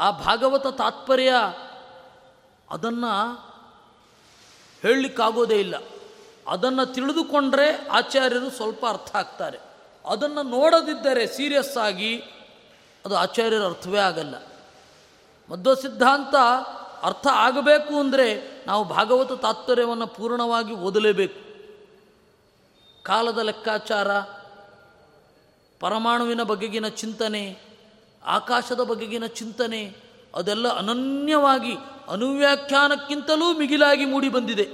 ಆ ಭಾಗವತ ತಾತ್ಪರ್ಯ ಅದನ್ನು ಹೇಳಲಿಕ್ಕಾಗೋದೇ ಇಲ್ಲ. ಅದನ್ನು ತಿಳಿದುಕೊಂಡ್ರೆ ಆಚಾರ್ಯರು ಸ್ವಲ್ಪ ಅರ್ಥ ಆಗ್ತಾರೆ. ಅದನ್ನು ನೋಡದಿದ್ದರೆ ಸೀರಿಯಸ್ ಆಗಿ ಅದು ಆಚಾರ್ಯರ ಅರ್ಥವೇ ಆಗಲ್ಲ. ಮಧ್ವ ಸಿದ್ಧಾಂತ ಅರ್ಥ ಆಗಬೇಕು ಅಂದರೆ ನಾವು ಭಾಗವತ ತಾತ್ಪರ್ಯವನ್ನು ಪೂರ್ಣವಾಗಿ ಓದಲೇಬೇಕು. ಕಾಲದ ಲೆಕ್ಕಾಚಾರ, ಪರಮಾಣುವಿನ ಬಗೆಗಿನ ಚಿಂತನೆ, ಆಕಾಶದ ಬಗೆಗಿನ ಚಿಂತನೆ, ಅದೆಲ್ಲ ಅನನ್ಯವಾಗಿ, ಅನುವ್ಯಾಖ್ಯಾನಕ್ಕಿಂತಲೂ ಮಿಗಿಲಾಗಿ ಮೂಡಿ ಬಂದಿದೆ.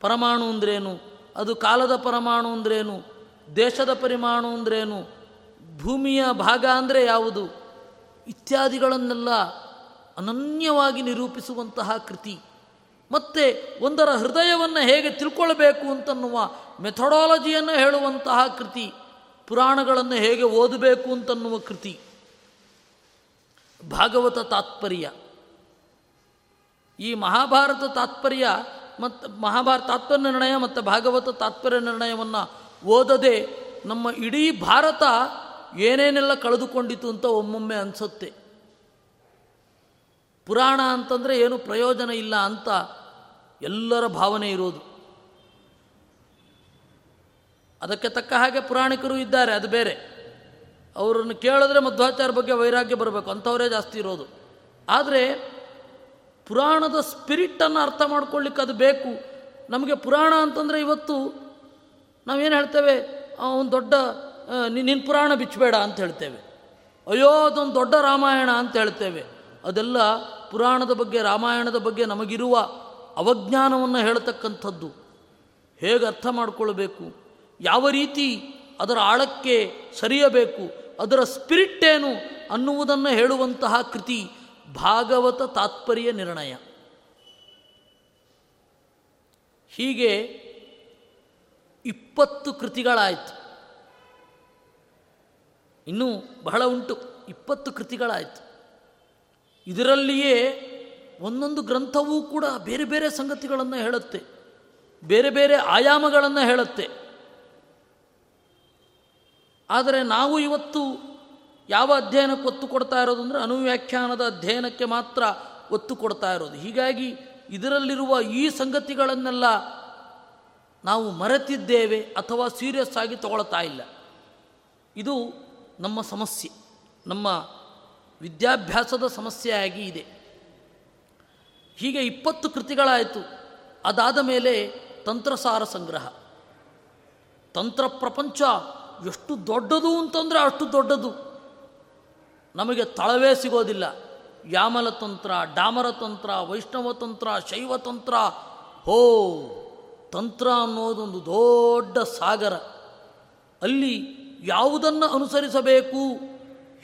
ಪರಮಾಣು ಅಂದ್ರೇನು? ಅದು ಕಾಲದ ಪರಮಾಣು ಅಂದ್ರೇನು? ದೇಶದ ಪರಿಮಾಣು ಅಂದ್ರೇನು? ಭೂಮಿಯ ಭಾಗ ಅಂದರೆ ಯಾವುದು? ಇತ್ಯಾದಿಗಳನ್ನೆಲ್ಲ ಅನನ್ಯವಾಗಿ ನಿರೂಪಿಸುವಂತಹ ಕೃತಿ. ಮತ್ತು ಒಂದರ ಹೃದಯವನ್ನು ಹೇಗೆ ತಿಳ್ಕೊಳ್ಬೇಕು ಅಂತನ್ನುವ ಮೆಥಡಾಲಜಿಯನ್ನು ಹೇಳುವಂತಹ ಕೃತಿ, ಪುರಾಣಗಳನ್ನು ಹೇಗೆ ಓದಬೇಕು ಅಂತನ್ನುವ ಕೃತಿ. ಭಾಗವತ ತಾತ್ಪರ್ಯ. ಈ ಮಹಾಭಾರತ ತಾತ್ಪರ್ಯ ಮತ್ತು ಮಹಾಭಾರತ ತಾತ್ಪರ್ಯ ನಿರ್ಣಯ ಮತ್ತು ಭಾಗವತ ತಾತ್ಪರ್ಯ ನಿರ್ಣಯವನ್ನು ಓದದೆ ನಮ್ಮ ಇಡೀ ಭಾರತ ಏನೇನೆಲ್ಲ ಕಳೆದುಕೊಂಡಿತು ಅಂತ ಒಮ್ಮೊಮ್ಮೆ ಅನಿಸುತ್ತೆ. ಪುರಾಣ ಅಂತಂದರೆ ಏನು ಪ್ರಯೋಜನ ಇಲ್ಲ ಅಂತ ಎಲ್ಲರ ಭಾವನೆ ಇರೋದು. ಅದಕ್ಕೆ ತಕ್ಕ ಹಾಗೆ ಪುರಾಣಿಕರು ಇದ್ದಾರೆ, ಅದು ಬೇರೆ. ಅವರನ್ನು ಕೇಳಿದ್ರೆ ಮಧ್ವಾಚಾರ ಬಗ್ಗೆ ವೈರಾಗ್ಯ ಬರಬೇಕು, ಅಂಥವರೇ ಜಾಸ್ತಿ ಇರೋದು. ಆದರೆ ಪುರಾಣದ ಸ್ಪಿರಿಟನ್ನು ಅರ್ಥ ಮಾಡ್ಕೊಳ್ಳಿಕ್ಕೆ ಅದು ಬೇಕು. ನಮಗೆ ಪುರಾಣ ಅಂತಂದರೆ ಇವತ್ತು ನಾವೇನು ಹೇಳ್ತೇವೆ? ಒಂದು ದೊಡ್ಡ ನಿನ್ನ ಪುರಾಣ ಬಿಚ್ಚಬೇಡ ಅಂತ ಹೇಳ್ತೇವೆ. ಅಯ್ಯೋ, ಅದೊಂದು ದೊಡ್ಡ ರಾಮಾಯಣ ಅಂತ ಹೇಳ್ತೇವೆ. ಅದೆಲ್ಲ ಪುರಾಣದ ಬಗ್ಗೆ, ರಾಮಾಯಣದ ಬಗ್ಗೆ ನಮಗಿರುವ ಅವಜ್ಞಾನವನ್ನು ಹೇಳತಕ್ಕಂಥದ್ದು. ಹೇಗೆ ಅರ್ಥ ಮಾಡಿಕೊಳ್ಬೇಕು? ಯಾವ ರೀತಿ ಅದರ ಆಳಕ್ಕೆ ಸರಿಯಬೇಕು? ಅದರ ಸ್ಪಿರಿಟ್ ಏನು ಅನ್ನುವುದನ್ನು ಹೇಳುವಂತಹ ಕೃತಿ ಭಾಗವತ ತಾತ್ಪರ್ಯ ನಿರ್ಣಯ. ಹೀಗೆ ಇಪ್ಪತ್ತು ಕೃತಿಗಳಾಯಿತು. ಇನ್ನೂ ಬಹಳ ಉಂಟು. ಇಪ್ಪತ್ತು ಕೃತಿಗಳಾಯಿತು. ಇದರಲ್ಲಿಯೇ ಒಂದೊಂದು ಗ್ರಂಥವೂ ಕೂಡ ಬೇರೆ ಬೇರೆ ಸಂಗತಿಗಳನ್ನು ಹೇಳುತ್ತೆ, ಬೇರೆ ಬೇರೆ ಆಯಾಮಗಳನ್ನು ಹೇಳುತ್ತೆ. ಆದರೆ ನಾವು ಇವತ್ತು ಯಾವ ಅಧ್ಯಯನಕ್ಕೆ ಒತ್ತು ಕೊಡ್ತಾ ಇರೋದು ಅಂದರೆ ಅನುವ್ಯಾಖ್ಯಾನದ ಅಧ್ಯಯನಕ್ಕೆ ಮಾತ್ರ ಒತ್ತು ಕೊಡ್ತಾ ಇರೋದು. ಹೀಗಾಗಿ ಇದರಲ್ಲಿರುವ ಈ ಸಂಗತಿಗಳನ್ನೆಲ್ಲ ನಾವು ಮರೆತಿದ್ದೇವೆ ಅಥವಾ ಸೀರಿಯಸ್ ಆಗಿ ತಗೊಳ್ತಾ ಇಲ್ಲ. ಇದು ನಮ್ಮ ಸಮಸ್ಯೆ, ನಮ್ಮ ವಿದ್ಯಾಭ್ಯಾಸದ ಸಮಸ್ಯೆಯಾಗಿ ಇದೆ. ಹೀಗೆ ಇಪ್ಪತ್ತು ಕೃತಿಗಳಾಯಿತು. ಅದಾದ ಮೇಲೆ ತಂತ್ರಸಾರ ಸಂಗ್ರಹ. ತಂತ್ರ ಪ್ರಪಂಚ ಎಷ್ಟು ದೊಡ್ಡದು ಅಂತಂದರೆ ಅಷ್ಟು ದೊಡ್ಡದು. ನಮಗೆ ತಳವೇ ಸಿಗೋದಿಲ್ಲ. ಯಾಮಲ ತಂತ್ರ, ಡಾಮರ ತಂತ್ರ, ವೈಷ್ಣವ ತಂತ್ರ, ಶೈವ ತಂತ್ರ, ಹೋ, ತಂತ್ರ ಅನ್ನೋದೊಂದು ದೊಡ್ಡ ಸಾಗರ. ಅಲ್ಲಿ ಯಾವುದನ್ನು ಅನುಸರಿಸಬೇಕು?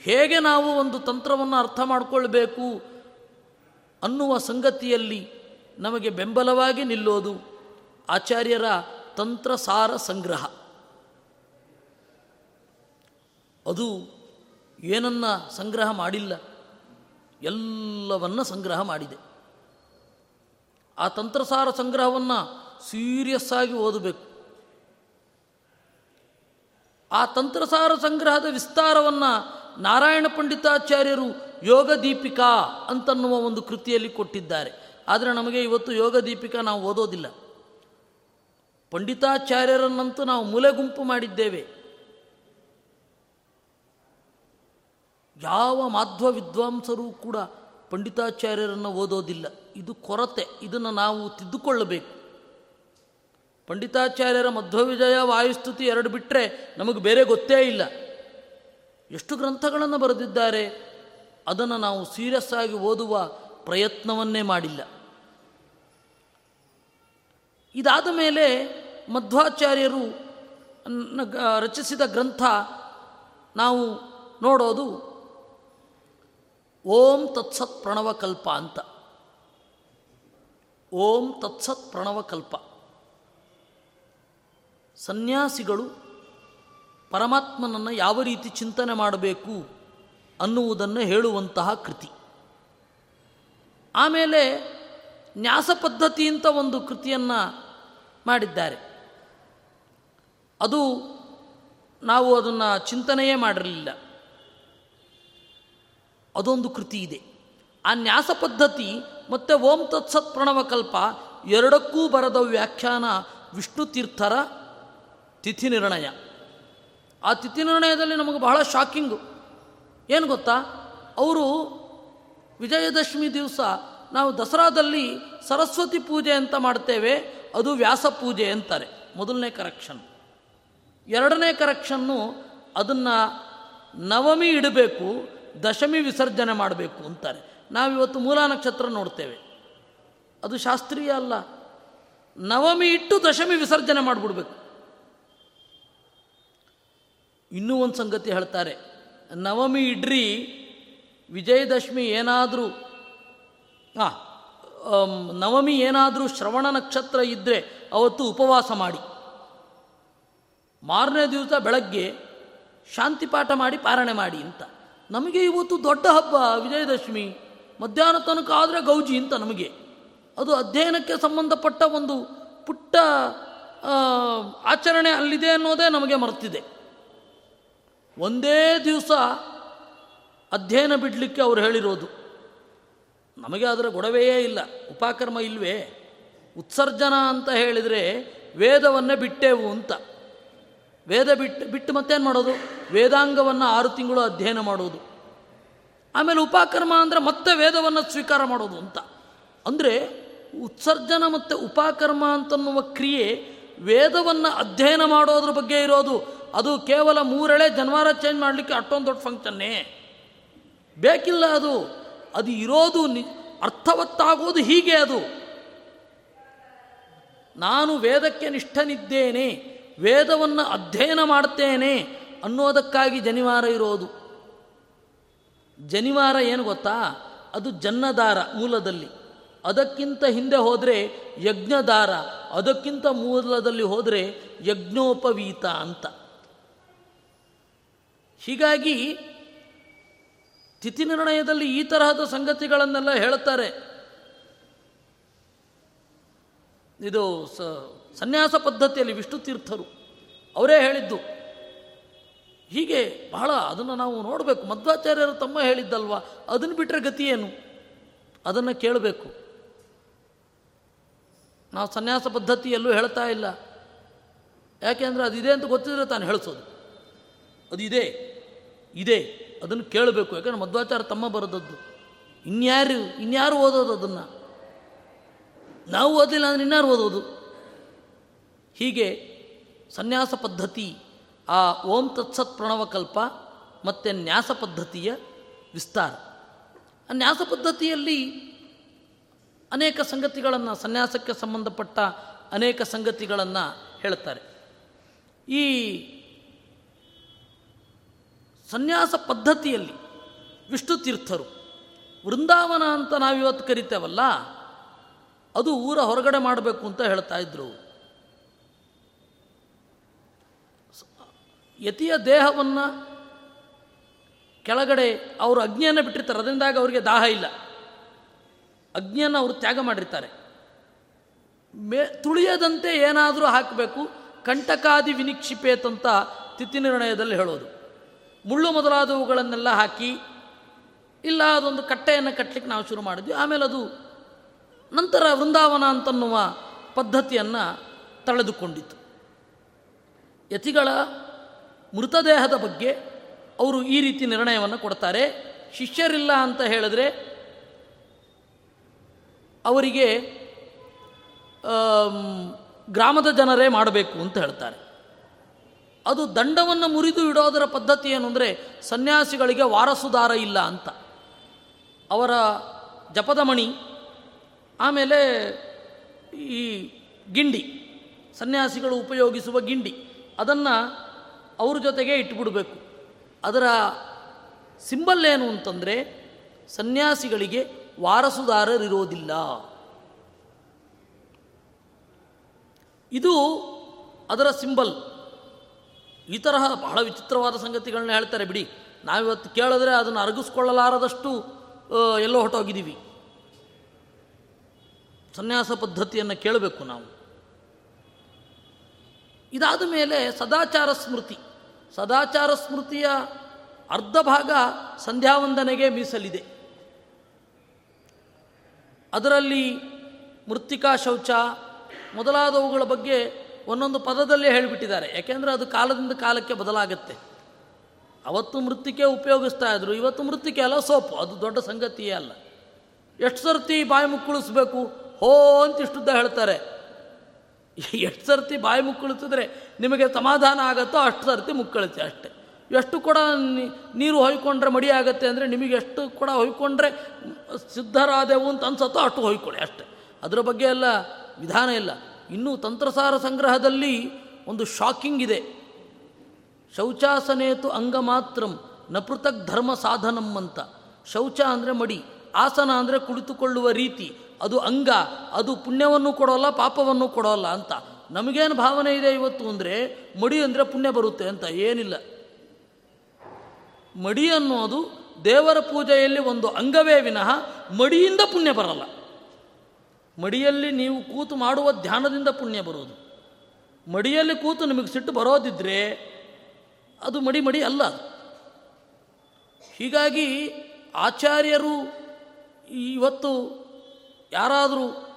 ಹೇಗೆ ನಾವು ಒಂದು ತಂತ್ರವನ್ನು ಅರ್ಥ ಮಾಡಿಕೊಳ್ಬೇಕು ಅನ್ನುವ ಸಂಗತಿಯಲ್ಲಿ ನಮಗೆ ಬೆಂಬಲವಾಗಿ ನಿಲ್ಲೋದು ಆಚಾರ್ಯರ ತಂತ್ರಸಾರ ಸಂಗ್ರಹ. ಅದು ಏನನ್ನ ಸಂಗ್ರಹ ಮಾಡಿಲ್ಲ, ಎಲ್ಲವನ್ನ ಸಂಗ್ರಹ ಮಾಡಿದೆ. ಆ ತಂತ್ರಸಾರ ಸಂಗ್ರಹವನ್ನು ಸೀರಿಯಸ್ ಆಗಿ ಓದಬೇಕು. ಆ ತಂತ್ರಸಾರ ಸಂಗ್ರಹದ ವಿಸ್ತಾರವನ್ನು ನಾರಾಯಣ ಪಂಡಿತಾಚಾರ್ಯರು ಯೋಗ ದೀಪಿಕಾ ಅಂತನ್ನುವ ಒಂದು ಕೃತಿಯಲ್ಲಿ ಕೊಟ್ಟಿದ್ದಾರೆ. ಆದರೆ ನಮಗೆ ಇವತ್ತು ಯೋಗ ದೀಪಿಕಾ ನಾವು ಓದೋದಿಲ್ಲ. ಪಂಡಿತಾಚಾರ್ಯರನ್ನಂತೂ ನಾವು ಮೂಲೆ ಗುಂಪು ಮಾಡಿದ್ದೇವೆ. ಯಾವ ಮಾಧ್ವ ವಿದ್ವಾಂಸರೂ ಕೂಡ ಪಂಡಿತಾಚಾರ್ಯರನ್ನು ಓದೋದಿಲ್ಲ. ಇದು ಕೊರತೆ. ಇದನ್ನು ನಾವು ತಿದ್ದುಕೊಳ್ಳಬೇಕು. ಪಂಡಿತಾಚಾರ್ಯರ ಮಧ್ವವಿಜಯ ವಾಯುಸ್ತುತಿ ಎರಡು ಬಿಟ್ಟರೆ ನಮಗೆ ಬೇರೆ ಗೊತ್ತೇ ಇಲ್ಲ. ಎಷ್ಟು ಗ್ರಂಥಗಳನ್ನು ಬರೆದಿದ್ದಾರೆ, ಅದನ್ನು ನಾವು ಸೀರಿಯಸ್ ಆಗಿ ಓದುವ ಪ್ರಯತ್ನವನ್ನೇ ಮಾಡಿಲ್ಲ. ಇದಾದ ಮೇಲೆ ಮಧ್ವಾಚಾರ್ಯರು ರಚಿಸಿದ ಗ್ರಂಥ ನಾವು ನೋಡೋದು, ಓಂ ತತ್ಸತ್ ಪ್ರಣವಕಲ್ಪ ಅಂತ. ಓಂ ತತ್ಸತ್ ಪ್ರಣವಕಲ್ಪ. ಸನ್ಯಾಸಿಗಳು ಪರಮಾತ್ಮನನ್ನು ಯಾವ ರೀತಿ ಚಿಂತನೆ ಮಾಡಬೇಕು ಅನ್ನುವುದನ್ನು ಹೇಳುವಂತಹ ಕೃತಿ. ಆಮೇಲೆ ನ್ಯಾಸ ಪದ್ಧತಿ ಅಂತ ಒಂದು ಕೃತಿಯನ್ನು ಮಾಡಿದ್ದಾರೆ. ಅದು ನಾವು ಅದನ್ನು ಚಿಂತನೆಯೇ ಮಾಡಿರಲಿಲ್ಲ. ಅದೊಂದು ಕೃತಿ ಇದೆ. ಆ ನ್ಯಾಸ ಪದ್ಧತಿ ಮತ್ತು ಓಂ ತತ್ಸತ್ ಪ್ರಣವಕಲ್ಪ ಎರಡಕ್ಕೂ ಬರದ ವ್ಯಾಖ್ಯಾನ ವಿಷ್ಣು ತೀರ್ಥರ ತಿಥಿ ನಿರ್ಣಯ. ಆ ತಿಥಿ ನಿರ್ಣಯದಲ್ಲಿ ನಮಗೆ ಬಹಳ ಶಾಕಿಂಗು. ಏನು ಗೊತ್ತಾ? ಅವರು ವಿಜಯದಶಮಿ ದಿವಸ ನಾವು ದಸರಾದಲ್ಲಿ ಸರಸ್ವತಿ ಪೂಜೆ ಅಂತ ಮಾಡ್ತೇವೆ, ಅದು ವ್ಯಾಸ ಪೂಜೆ ಅಂತಾರೆ, ಮೊದಲನೇ ಕರೆಕ್ಷನ್ ಎರಡನೇ ಕರೆಕ್ಷನ್ನು ಅದನ್ನು ನವಮಿ ಇಡಬೇಕು, ದಶಮಿ ವಿಸರ್ಜನೆ ಮಾಡಬೇಕು ಅಂತಾರೆ. ನಾವಿವತ್ತು ಮೂಲ ನಕ್ಷತ್ರ ನೋಡ್ತೇವೆ. ಅದು ಶಾಸ್ತ್ರೀಯ ಅಲ್ಲ. ನವಮಿ ಇಟ್ಟು ದಶಮಿ ವಿಸರ್ಜನೆ ಮಾಡಿಬಿಡ್ಬೇಕು. ಇನ್ನೂ ಒಂದು ಸಂಗತಿ ಹೇಳ್ತಾರೆ. ನವಮಿ ಇಡ್ರಿ ವಿಜಯದಶಮಿ ಏನಾದರೂ, ಹಾಂ ನವಮಿ ಏನಾದರೂ ಶ್ರವಣ ನಕ್ಷತ್ರ ಇದ್ದರೆ ಅವತ್ತು ಉಪವಾಸ ಮಾಡಿ. ಮಾರನೇ ದಿವಸ ಬೆಳಗ್ಗೆ ಶಾಂತಿ ಪಾಠ ಮಾಡಿ ಪಾರಣೆ ಮಾಡಿ ಅಂತ. ನಮಗೆ ಇವತ್ತು ದೊಡ್ಡ ಹಬ್ಬ ವಿಜಯದಶಮಿ. ಮಧ್ಯಾಹ್ನ ತನಕ ಆದರೆ ಗೌಜಿ ಅಂತ ನಮಗೆ. ಅದು ಅಧ್ಯಯನಕ್ಕೆ ಸಂಬಂಧಪಟ್ಟ ಒಂದು ಪುಟ್ಟ ಆಚರಣೆ ಅಲ್ಲಿದೆ ಅನ್ನೋದೇ ನಮಗೆ ಮರ್ತಿದೆ. ಒಂದೇ ದಿವಸ ಅಧ್ಯಯನ ಬಿಡಲಿಕ್ಕೆ ಅವ್ರು ಹೇಳಿರೋದು. ನಮಗೆ ಅದರ ಗೊಡವೆಯೇ ಇಲ್ಲ, ಉಪಕರ್ಮ ಇಲ್ವೇ? ಉತ್ಸರ್ಜನ ಅಂತ ಹೇಳಿದರೆ ವೇದವನ್ನೇ ಬಿಟ್ಟೆವು ಅಂತ. ವೇದ ಬಿಟ್ಟು ಬಿಟ್ಟು ಮತ್ತೇನು ಮಾಡೋದು? ವೇದಾಂಗವನ್ನು ಆರು ತಿಂಗಳು ಅಧ್ಯಯನ ಮಾಡೋದು. ಆಮೇಲೆ ಉಪಕರ್ಮ ಅಂದರೆ ಮತ್ತೆ ವೇದವನ್ನು ಸ್ವೀಕಾರ ಮಾಡೋದು ಅಂತ. ಅಂದರೆ ಉತ್ಸರ್ಜನ ಮತ್ತು ಉಪಕರ್ಮ ಅಂತನ್ನುವ ಕ್ರಿಯೆ ವೇದವನ್ನು ಅಧ್ಯಯನ ಮಾಡೋದ್ರ ಬಗ್ಗೆ ಇರೋದು. ಅದು ಕೇವಲ ಮೂರೆಳೆ ಜನವಾರ ಚೇಂಜ್ ಮಾಡಲಿಕ್ಕೆ ಅಷ್ಟೊಂದು ದೊಡ್ಡ ಫಂಕ್ಷನ್ನೇ ಬೇಕಿಲ್ಲ ಅದು. ಅದು ಇರೋದು ನಿ, ಅರ್ಥವತ್ತಾಗೋದು ಹೀಗೆ ಅದು. ನಾನು ವೇದಕ್ಕೆ ನಿಷ್ಠನಿದ್ದೇನೆ, ವೇದವನ್ನು ಅಧ್ಯಯನ ಮಾಡ್ತೇನೆ ಅನ್ನೋದಕ್ಕಾಗಿ ಜನಿವಾರ ಇರೋದು. ಜನಿವಾರ ಏನು ಗೊತ್ತಾ? ಅದು ಜನ್ನದಾರ ಮೂಲದಲ್ಲಿ. ಅದಕ್ಕಿಂತ ಹಿಂದೆ ಹೋದರೆ ಯಜ್ಞದಾರ, ಅದಕ್ಕಿಂತ ಮೂಲದಲ್ಲಿ ಹೋದರೆ ಯಜ್ಞೋಪವೀತ ಅಂತ. ಹೀಗಾಗಿ ತಿಥಿ ನಿರ್ಣಯದಲ್ಲಿ ಈ ತರಹದ ಸಂಗತಿಗಳನ್ನೆಲ್ಲ ಹೇಳುತ್ತಾರೆ. ಇದು ಸ ಸನ್ಯಾಸ ಪದ್ಧತಿಯಲ್ಲಿ ವಿಷ್ಣು ತೀರ್ಥರು. ಅವರೇ ಹೇಳಿದ್ದು. ಹೀಗೆ ಬಹಳ ಅದನ್ನು ನಾವು ನೋಡಬೇಕು. ಮಧ್ವಾಚಾರ್ಯರು ತಮ್ಮ ಹೇಳಿದ್ದಲ್ವ? ಅದನ್ನು ಬಿಟ್ಟರೆ ಏನು? ಅದನ್ನು ಕೇಳಬೇಕು. ನಾವು ಸನ್ಯಾಸ ಪದ್ಧತಿಯಲ್ಲೂ ಹೇಳ್ತಾ ಇಲ್ಲ. ಯಾಕೆಂದರೆ ಅದಿದೆ ಅಂತ ಗೊತ್ತಿದ್ರೆ ತಾನು ಹೇಳಿಸೋದು. ಅದು ಇದೆ, ಅದನ್ನು ಕೇಳಬೇಕು. ಯಾಕಂದರೆ ಮಧ್ವಾಚಾರ ತಮ್ಮ ಬರೆದದ್ದು. ಇನ್ಯಾರು ಇನ್ಯಾರು ಓದೋದು ಅದನ್ನು? ನಾವು ಓದಿಲ್ಲ ಅಂದರೆ ಇನ್ಯಾರು ಓದೋದು? ಹೀಗೆ ಸನ್ಯಾಸ ಪದ್ಧತಿ, ಆ ಓಂ ತತ್ಸತ್ ಪ್ರಣವಕಲ್ಪ ಮತ್ತು ನ್ಯಾಸ ಪದ್ಧತಿಯ ವಿಸ್ತಾರ. ಆ ನ್ಯಾಸ ಪದ್ಧತಿಯಲ್ಲಿ ಅನೇಕ ಸಂಗತಿಗಳನ್ನು, ಸನ್ಯಾಸಕ್ಕೆ ಸಂಬಂಧಪಟ್ಟ ಅನೇಕ ಸಂಗತಿಗಳನ್ನು ಹೇಳ್ತಾರೆ. ಈ ಸನ್ಯಾಸ ಪದ್ಧತಿಯಲ್ಲಿ ವಿಷ್ಣು ತೀರ್ಥರು ವೃಂದಾವನ ಅಂತ ನಾವಿವತ್ತು ಕರಿತೇವಲ್ಲ, ಅದು ಊರ ಹೊರಗಡೆ ಮಾಡಬೇಕು ಅಂತ ಹೇಳ್ತಾ ಇದ್ರು. ಯತಿಯ ದೇಹವನ್ನು ಕೆಳಗಡೆ ಅವರು ಅಗ್ನಿಯನ್ನು ಬಿಟ್ಟಿರ್ತಾರೆ, ಅದರಿಂದಾಗಿ ಅವರಿಗೆ ದಾಹ ಇಲ್ಲ. ಅಗ್ನಿಯನ್ನು ಅವರು ತ್ಯಾಗ ಮಾಡಿರ್ತಾರೆ. ಮೇ, ತುಳಿಯದಂತೆ ಏನಾದರೂ ಹಾಕಬೇಕು, ಕಂಟಕಾದಿ ವಿನಿಕ್ಷಿಪೇತಂತ ತಿಥಿ ನಿರ್ಣಯದಲ್ಲಿ ಹೇಳೋದು. ಮುಳ್ಳು ಮೊದಲಾದವುಗಳನ್ನೆಲ್ಲ ಹಾಕಿ, ಇಲ್ಲ, ಅದೊಂದು ಕಟ್ಟೆಯನ್ನು ಕಟ್ಟಲಿಕ್ಕೆ ನಾವು ಶುರು ಮಾಡಿದ್ವಿ. ಆಮೇಲೆ ಅದು ನಂತರ ವೃಂದಾವನ ಅಂತನ್ನುವ ಪದ್ಧತಿಯನ್ನು ತಳೆದುಕೊಂಡಿತು ಯತಿಗಳ ಮೃತದೇಹದ ಬಗ್ಗೆ ಅವರು ಈ ರೀತಿ ನಿರ್ಣಯವನ್ನು ಕೊಡ್ತಾರೆ. ಶಿಷ್ಯರಿಲ್ಲ ಅಂತ ಹೇಳಿದ್ರೆ ಅವರಿಗೆ ಗ್ರಾಮದ ಜನರೇ ಮಾಡಬೇಕು ಅಂತ ಹೇಳ್ತಾರೆ. ಅದು ದಂಡವನ್ನು ಮುರಿದು ಇಡೋದರ ಪದ್ಧತಿ ಏನು ಅಂದರೆ ಸನ್ಯಾಸಿಗಳಿಗೆ ವಾರಸುದಾರ ಇಲ್ಲ ಅಂತ. ಅವರ ಜಪದ ಮಣಿ, ಆಮೇಲೆ ಈ ಗಿಂಡಿ, ಸನ್ಯಾಸಿಗಳು ಉಪಯೋಗಿಸುವ ಗಿಂಡಿ, ಅದನ್ನು ಅವ್ರ ಜೊತೆಗೆ ಇಟ್ಬಿಡಬೇಕು. ಅದರ ಸಿಂಬಲ್ ಏನು ಅಂತಂದರೆ ಸನ್ಯಾಸಿಗಳಿಗೆ ವಾರಸುದಾರರಿರೋದಿಲ್ಲ. ಇದು ಅದರ ಸಿಂಬಲ್. ಈ ತರಹ ಬಹಳ ವಿಚಿತ್ರವಾದ ಸಂಗತಿಗಳನ್ನ ಹೇಳ್ತಾರೆ, ಬಿಡಿ. ನಾವಿವತ್ತು ಕೇಳಿದ್ರೆ ಅದನ್ನು ಅರಗಿಸ್ಕೊಳ್ಳಲಾರದಷ್ಟು ಎಲ್ಲೋ ಹೊಟ್ಟೋಗಿದ್ದೀವಿ ಸನ್ಯಾಸ ಪದ್ಧತಿಯನ್ನು ಕೇಳಬೇಕು ನಾವು. ಇದಾದ ಮೇಲೆ ಸದಾಚಾರ ಸ್ಮೃತಿ. ಸದಾಚಾರ ಸ್ಮೃತಿಯ ಅರ್ಧ ಭಾಗ ಸಂಧ್ಯಾವಂದನೆಗೆ ಮೀಸಲಿದೆ. ಅದರಲ್ಲಿ ಮೃತ್ತಿಕಾ ಶೌಚ ಮೊದಲಾದವುಗಳ ಬಗ್ಗೆ ಒಂದೊಂದು ಪದದಲ್ಲೇ ಹೇಳಿಬಿಟ್ಟಿದ್ದಾರೆ. ಯಾಕೆಂದರೆ ಅದು ಕಾಲದಿಂದ ಕಾಲಕ್ಕೆ ಬದಲಾಗುತ್ತೆ. ಅವತ್ತು ಮೃತ್ತಿಕೆ ಉಪಯೋಗಿಸ್ತಾ ಇದ್ರು, ಇವತ್ತು ಮೃತ್ತಿಕೆ ಅಲ್ಲ ಸೋಪು, ಅದು ದೊಡ್ಡ ಸಂಗತಿಯೇ ಅಲ್ಲ. ಎಷ್ಟು ಸರ್ತಿ ಬಾಯಿ ಮುಕ್ಕುಳಿಸ್ಬೇಕು ಹೋ ಅಂತ ಇಷ್ಟುದ್ದ ಹೇಳ್ತಾರೆ. ಎಷ್ಟು ಸರ್ತಿ ಬಾಯಿ ಮುಕ್ಕುಳಿಸಿದ್ರೆ ನಿಮಗೆ ಸಮಾಧಾನ ಆಗುತ್ತೋ ಅಷ್ಟು ಸರ್ತಿ ಮುಕ್ಕಳಿಸಿ ಅಷ್ಟೆ. ಎಷ್ಟು ಕೂಡ ನೀರು ಹೊಯ್ಕೊಂಡ್ರೆ ಮಡಿ ಆಗುತ್ತೆ ಅಂದರೆ ನಿಮಗೆ ಎಷ್ಟು ಕೂಡ ಹೊಯ್ಕೊಂಡ್ರೆ ಸಿದ್ಧರಾದೆವು ಅಂತ ಅನ್ಸತ್ತೋ ಅಷ್ಟು ಹೊಯ್ಕೊಳ್ಳಿ ಅಷ್ಟೆ. ಅದರ ಬಗ್ಗೆ ಎಲ್ಲ ವಿಧಾನ ಇಲ್ಲ. ಇನ್ನು ತಂತ್ರಸಾರ ಸಂಗ್ರಹದಲ್ಲಿ ಒಂದು ಶಾಕಿಂಗ್ ಇದೆ. ಶೌಚಾಸನೇತು ಅಂಗ ಮಾತ್ರಂ ನ ಧರ್ಮ ಸಾಧನಂ ಅಂತ. ಶೌಚ ಅಂದರೆ ಮಡಿ, ಆಸನ ಅಂದರೆ ಕುಳಿತುಕೊಳ್ಳುವ ರೀತಿ. ಅದು ಅಂಗ, ಅದು ಪುಣ್ಯವನ್ನು ಕೊಡೋಲ್ಲ, ಪಾಪವನ್ನು ಕೊಡೋಲ್ಲ ಅಂತ. ನಮಗೇನು ಭಾವನೆ ಇದೆ ಇವತ್ತು ಅಂದರೆ, ಮಡಿ ಅಂದರೆ ಪುಣ್ಯ ಬರುತ್ತೆ ಅಂತ ಏನಿಲ್ಲ. ಮಡಿ ಅನ್ನೋದು ದೇವರ ಪೂಜೆಯಲ್ಲಿ ಒಂದು ಅಂಗವೇ ವಿನಃ ಮಡಿಯಿಂದ ಪುಣ್ಯ ಬರಲ್ಲ. ಮಡಿಯಲ್ಲಿ ನೀವು ಕೂತು ಮಾಡುವ ಧ್ಯಾನದಿಂದ ಪುಣ್ಯ ಬರೋದು. ಮಡಿಯಲ್ಲಿ ಕೂತು ನಿಮಗೆ ಸಿಟ್ಟು ಬರೋದಿದ್ರೆ ಅದು ಮಡಿ ಮಡಿ ಅಲ್ಲ. ಹೀಗಾಗಿ ಆಚಾರ್ಯರು ಇವತ್ತು ಯಾರಾದರೂ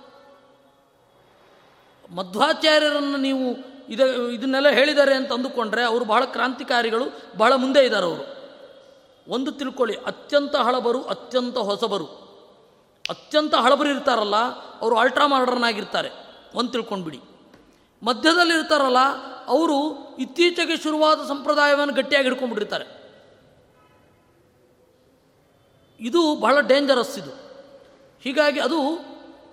ಮಧ್ವಾಚಾರ್ಯರನ್ನು ನೀವು ಇದ ಇದನ್ನೆಲ್ಲ ಹೇಳಿದ್ದಾರೆ ಅಂತ ಅಂದುಕೊಂಡ್ರೆ ಅವರು ಬಹಳ ಕ್ರಾಂತಿಕಾರಿಗಳು, ಬಹಳ ಮುಂದೆ ಇದ್ದಾರೆ ಅವರು. ಒಂದು ತಿಳ್ಕೊಳ್ಳಿ, ಅತ್ಯಂತ ಹಳಬರು, ಅತ್ಯಂತ ಹೊಸಬರು. ಅತ್ಯಂತ ಹಳಬರು ಇರ್ತಾರಲ್ಲ, ಅವರು ಅಲ್ಟ್ರಾ ಮಾಡರ್ನ್ ಆಗಿರ್ತಾರೆ ಒಂದು ತಿಳ್ಕೊಂಡ್ಬಿಡಿ. ಮಧ್ಯದಲ್ಲಿ ಇರ್ತಾರಲ್ಲ, ಅವರು ಇತ್ತೀಚೆಗೆ ಶುರುವಾದ ಸಂಪ್ರದಾಯವನ್ನು ಗಟ್ಟಿಯಾಗಿ ಹಿಡ್ಕೊಂಡ್ಬಿಟ್ಟಿರ್ತಾರೆ. ಇದು ಬಹಳ ಡೇಂಜರಸ್ ಇದು. ಹೀಗಾಗಿ ಅದು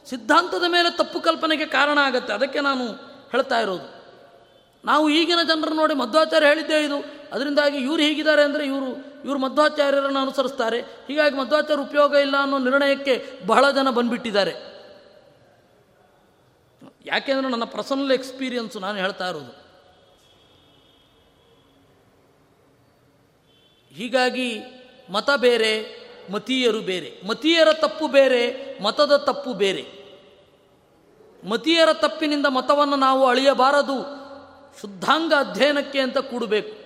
ಸಿದ್ಧಾಂತದ ಮೇಲೆ ತಪ್ಪು ಕಲ್ಪನೆಗೆ ಕಾರಣ ಆಗುತ್ತೆ. ಅದಕ್ಕೆ ನಾನು ಹೇಳ್ತಾ ಇರೋದು. ನಾವು ಈಗಿನ ಜನರು ನೋಡಿ ಮಧ್ವಾಚಾರ್ಯ ಹೇಳಿದ್ದೇ ಇದು. ಅದರಿಂದಾಗಿ ಇವರು ಹೀಗಿದ್ದಾರೆ ಅಂದರೆ ಇವರು ಇವರು ಮಧ್ವಾಚಾರ್ಯರನ್ನು ಅನುಸರಿಸ್ತಾರೆ. ಹೀಗಾಗಿ ಮಧ್ವಾಚಾರ್ಯ ಉಪಯೋಗ ಇಲ್ಲ ಅನ್ನೋ ನಿರ್ಣಯಕ್ಕೆ ಬಹಳ ಜನ ಬಂದ್ಬಿಟ್ಟಿದ್ದಾರೆ. ಯಾಕೆಂದರೆ ನನ್ನ ಪರ್ಸನಲ್ ಎಕ್ಸ್ಪೀರಿಯನ್ಸು ನಾನು ಹೇಳ್ತಾ ಇರೋದು. ಹೀಗಾಗಿ ಮತ ಬೇರೆ, ಮತೀಯರು ಬೇರೆ. ಮತೀಯರ ತಪ್ಪು ಬೇರೆ, ಮತದ ತಪ್ಪು ಬೇರೆ. ಮತೀಯರ ತಪ್ಪಿನಿಂದ ಮತವನ್ನು ನಾವು ಅಳಿಯಬಾರದು. ಶುದ್ಧಾಂಗ ಅಧ್ಯಯನಕ್ಕೆ ಅಂತ ಕೂಡಬೇಕು.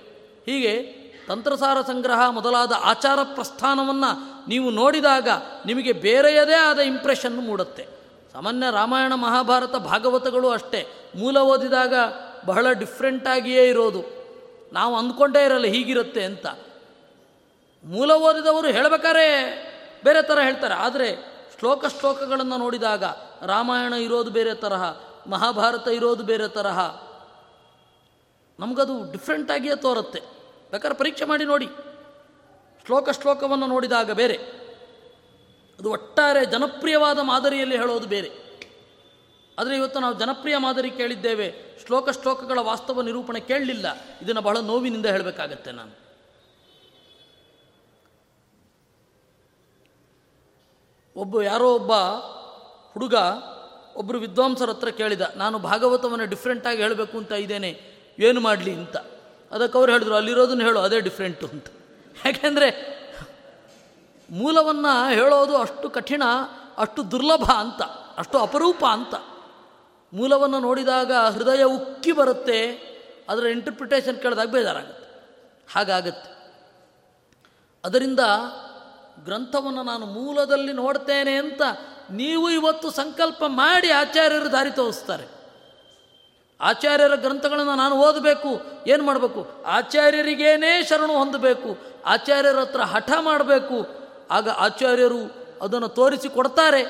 ಹೀಗೆ ತಂತ್ರಸಾರ ಸಂಗ್ರಹ ಮೊದಲಾದ ಆಚಾರ ಪ್ರಸ್ಥಾನವನ್ನು ನೀವು ನೋಡಿದಾಗ ನಿಮಗೆ ಬೇರೆಯದೇ ಆದ ಇಂಪ್ರೆಷನ್ನು ಮೂಡುತ್ತೆ. ಸಾಮಾನ್ಯ ರಾಮಾಯಣ ಮಹಾಭಾರತ ಭಾಗವತಗಳು ಅಷ್ಟೇ. ಮೂಲ ಓದಿದಾಗ ಬಹಳ ಡಿಫ್ರೆಂಟಾಗಿಯೇ ಇರೋದು. ನಾವು ಅಂದ್ಕೊಂಡೇ ಇರಲ್ಲ ಹೀಗಿರುತ್ತೆ ಅಂತ. ಮೂಲ ಓದಿದವರು ಹೇಳಬೇಕಾರೆ ಬೇರೆ ಥರ ಹೇಳ್ತಾರೆ. ಆದರೆ ಶ್ಲೋಕ ಶ್ಲೋಕಗಳನ್ನು ನೋಡಿದಾಗ ರಾಮಾಯಣ ಇರೋದು ಬೇರೆ ತರಹ, ಮಹಾಭಾರತ ಇರೋದು ಬೇರೆ ತರಹ. ನಮಗದು ಡಿಫ್ರೆಂಟಾಗಿಯೇ ತೋರುತ್ತೆ. ಬೇಕಾದ್ರೆ ಪರೀಕ್ಷೆ ಮಾಡಿ ನೋಡಿ. ಶ್ಲೋಕ ಶ್ಲೋಕವನ್ನು ನೋಡಿದಾಗ ಬೇರೆ. ಅದು ಒಟ್ಟಾರೆ ಜನಪ್ರಿಯವಾದ ಮಾದರಿಯಲ್ಲಿ ಹೇಳೋದು ಬೇರೆ. ಆದರೆ ಇವತ್ತು ನಾವು ಜನಪ್ರಿಯ ಮಾದರಿ ಕೇಳಿದ್ದೇವೆ. ಶ್ಲೋಕ ಶ್ಲೋಕಗಳ ವಾಸ್ತವ ನಿರೂಪಣೆ ಕೇಳಲಿಲ್ಲ. ಇದನ್ನು ಬಹಳ ನೋವಿನಿಂದ ಹೇಳಬೇಕಾಗತ್ತೆ ನಾನು. ಒಬ್ಬ ಯಾರೋ ಒಬ್ಬ ಹುಡುಗ ಒಬ್ಬರು ವಿದ್ವಾಂಸರ ಹತ್ರ ಕೇಳಿದ, ನಾನು ಭಾಗವತವನ್ನು ಡಿಫ್ರೆಂಟಾಗಿ ಹೇಳಬೇಕು ಅಂತ ಇದ್ದೇನೆ. ಏನು ಮಾಡಲಿ? ಅಂತ. ಅದಕ್ಕೆ ಅವ್ರು ಹೇಳಿದ್ರು, ಅಲ್ಲಿರೋದನ್ನ ಹೇಳು, ಅದೇ ಡಿಫ್ರೆಂಟು ಅಂತ. ಯಾಕೆಂದರೆ ಮೂಲವನ್ನು ಹೇಳೋದು ಅಷ್ಟು ಕಠಿಣ, ಅಷ್ಟು ದುರ್ಲಭ ಅಂತ, ಅಷ್ಟು ಅಪರೂಪ ಅಂತ. ಮೂಲವನ್ನು ನೋಡಿದಾಗ ಹೃದಯ ಉಕ್ಕಿ ಬರುತ್ತೆ, ಅದರ ಇಂಟರ್ಪ್ರಿಟೇಷನ್ ಕೇಳಿದಾಗ ಬೇಜಾರಾಗುತ್ತೆ. ಹಾಗಾಗತ್ತೆ. ಅದರಿಂದ ಗ್ರಂಥವನ್ನು ನಾನು ಮೂಲದಲ್ಲಿ ನೋಡ್ತೇನೆ ಅಂತ ನೀವು ಇವತ್ತು ಸಂಕಲ್ಪ ಮಾಡಿ ಆಚಾರ್ಯರು ದಾರಿ ತೋರಿಸ್ತಾರೆ. ಆಚಾರ್ಯರ ಗ್ರಂಥಗಳನ್ನು ನಾನು ಓದಬೇಕು, ಏನು ಮಾಡಬೇಕು? ಆಚಾರ್ಯರಿಗೇನೇ ಶರಣು ಹೊಂದಬೇಕು, ಆಚಾರ್ಯರ ಹತ್ರ ಹಠ ಮಾಡಬೇಕು. ಆಗ ಆಚಾರ್ಯರು ಅದನ್ನು ತೋರಿಸಿ ಕೊಡ್ತಾರೆ.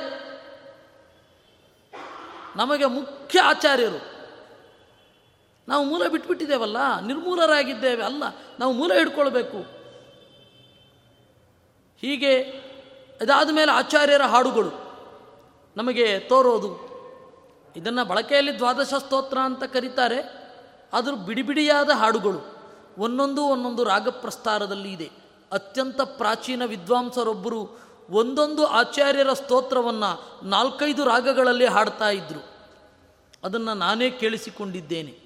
ನಮಗೆ ಮುಖ್ಯ ಆಚಾರ್ಯರು. ನಾವು ಮೂಲ ಬಿಟ್ಬಿಟ್ಟಿದ್ದೇವಲ್ಲ, ನಿರ್ಮೂಲರಾಗಿದ್ದೇವೆ ಅಲ್ಲ, ನಾವು ಮೂಲ ಹಿಡ್ಕೊಳ್ಬೇಕು. ಹೀಗೆ ಇದಾದ ಮೇಲೆ ಆಚಾರ್ಯರ ಹಾಡುಗಳು ನಮಗೆ ತೋರೋದು. ಇದನ್ನು ಬಳಕೆಯಲ್ಲಿ ದ್ವಾದಶ ಸ್ತೋತ್ರ ಅಂತ ಕರೀತಾರೆ. ಆದರೂ ಬಿಡಿಬಿಡಿಯಾದ ಹಾಡುಗಳು ಒಂದೊಂದು ಒಂದೊಂದು ರಾಗ ಪ್ರಸ್ತಾರದಲ್ಲಿ ಇದೆ. ಅತ್ಯಂತ ಪ್ರಾಚೀನ ವಿದ್ವಾಂಸರೊಬ್ಬರು ಒಂದೊಂದು ಆಚಾರ್ಯರ ಸ್ತೋತ್ರವನ್ನು ನಾಲ್ಕೈದು ರಾಗಗಳಲ್ಲಿ ಹಾಡ್ತಾ ಇದ್ದರು ಅದನ್ನು ನಾನೇ ಕೇಳಿಸಿಕೊಂಡಿದ್ದೇನೆ.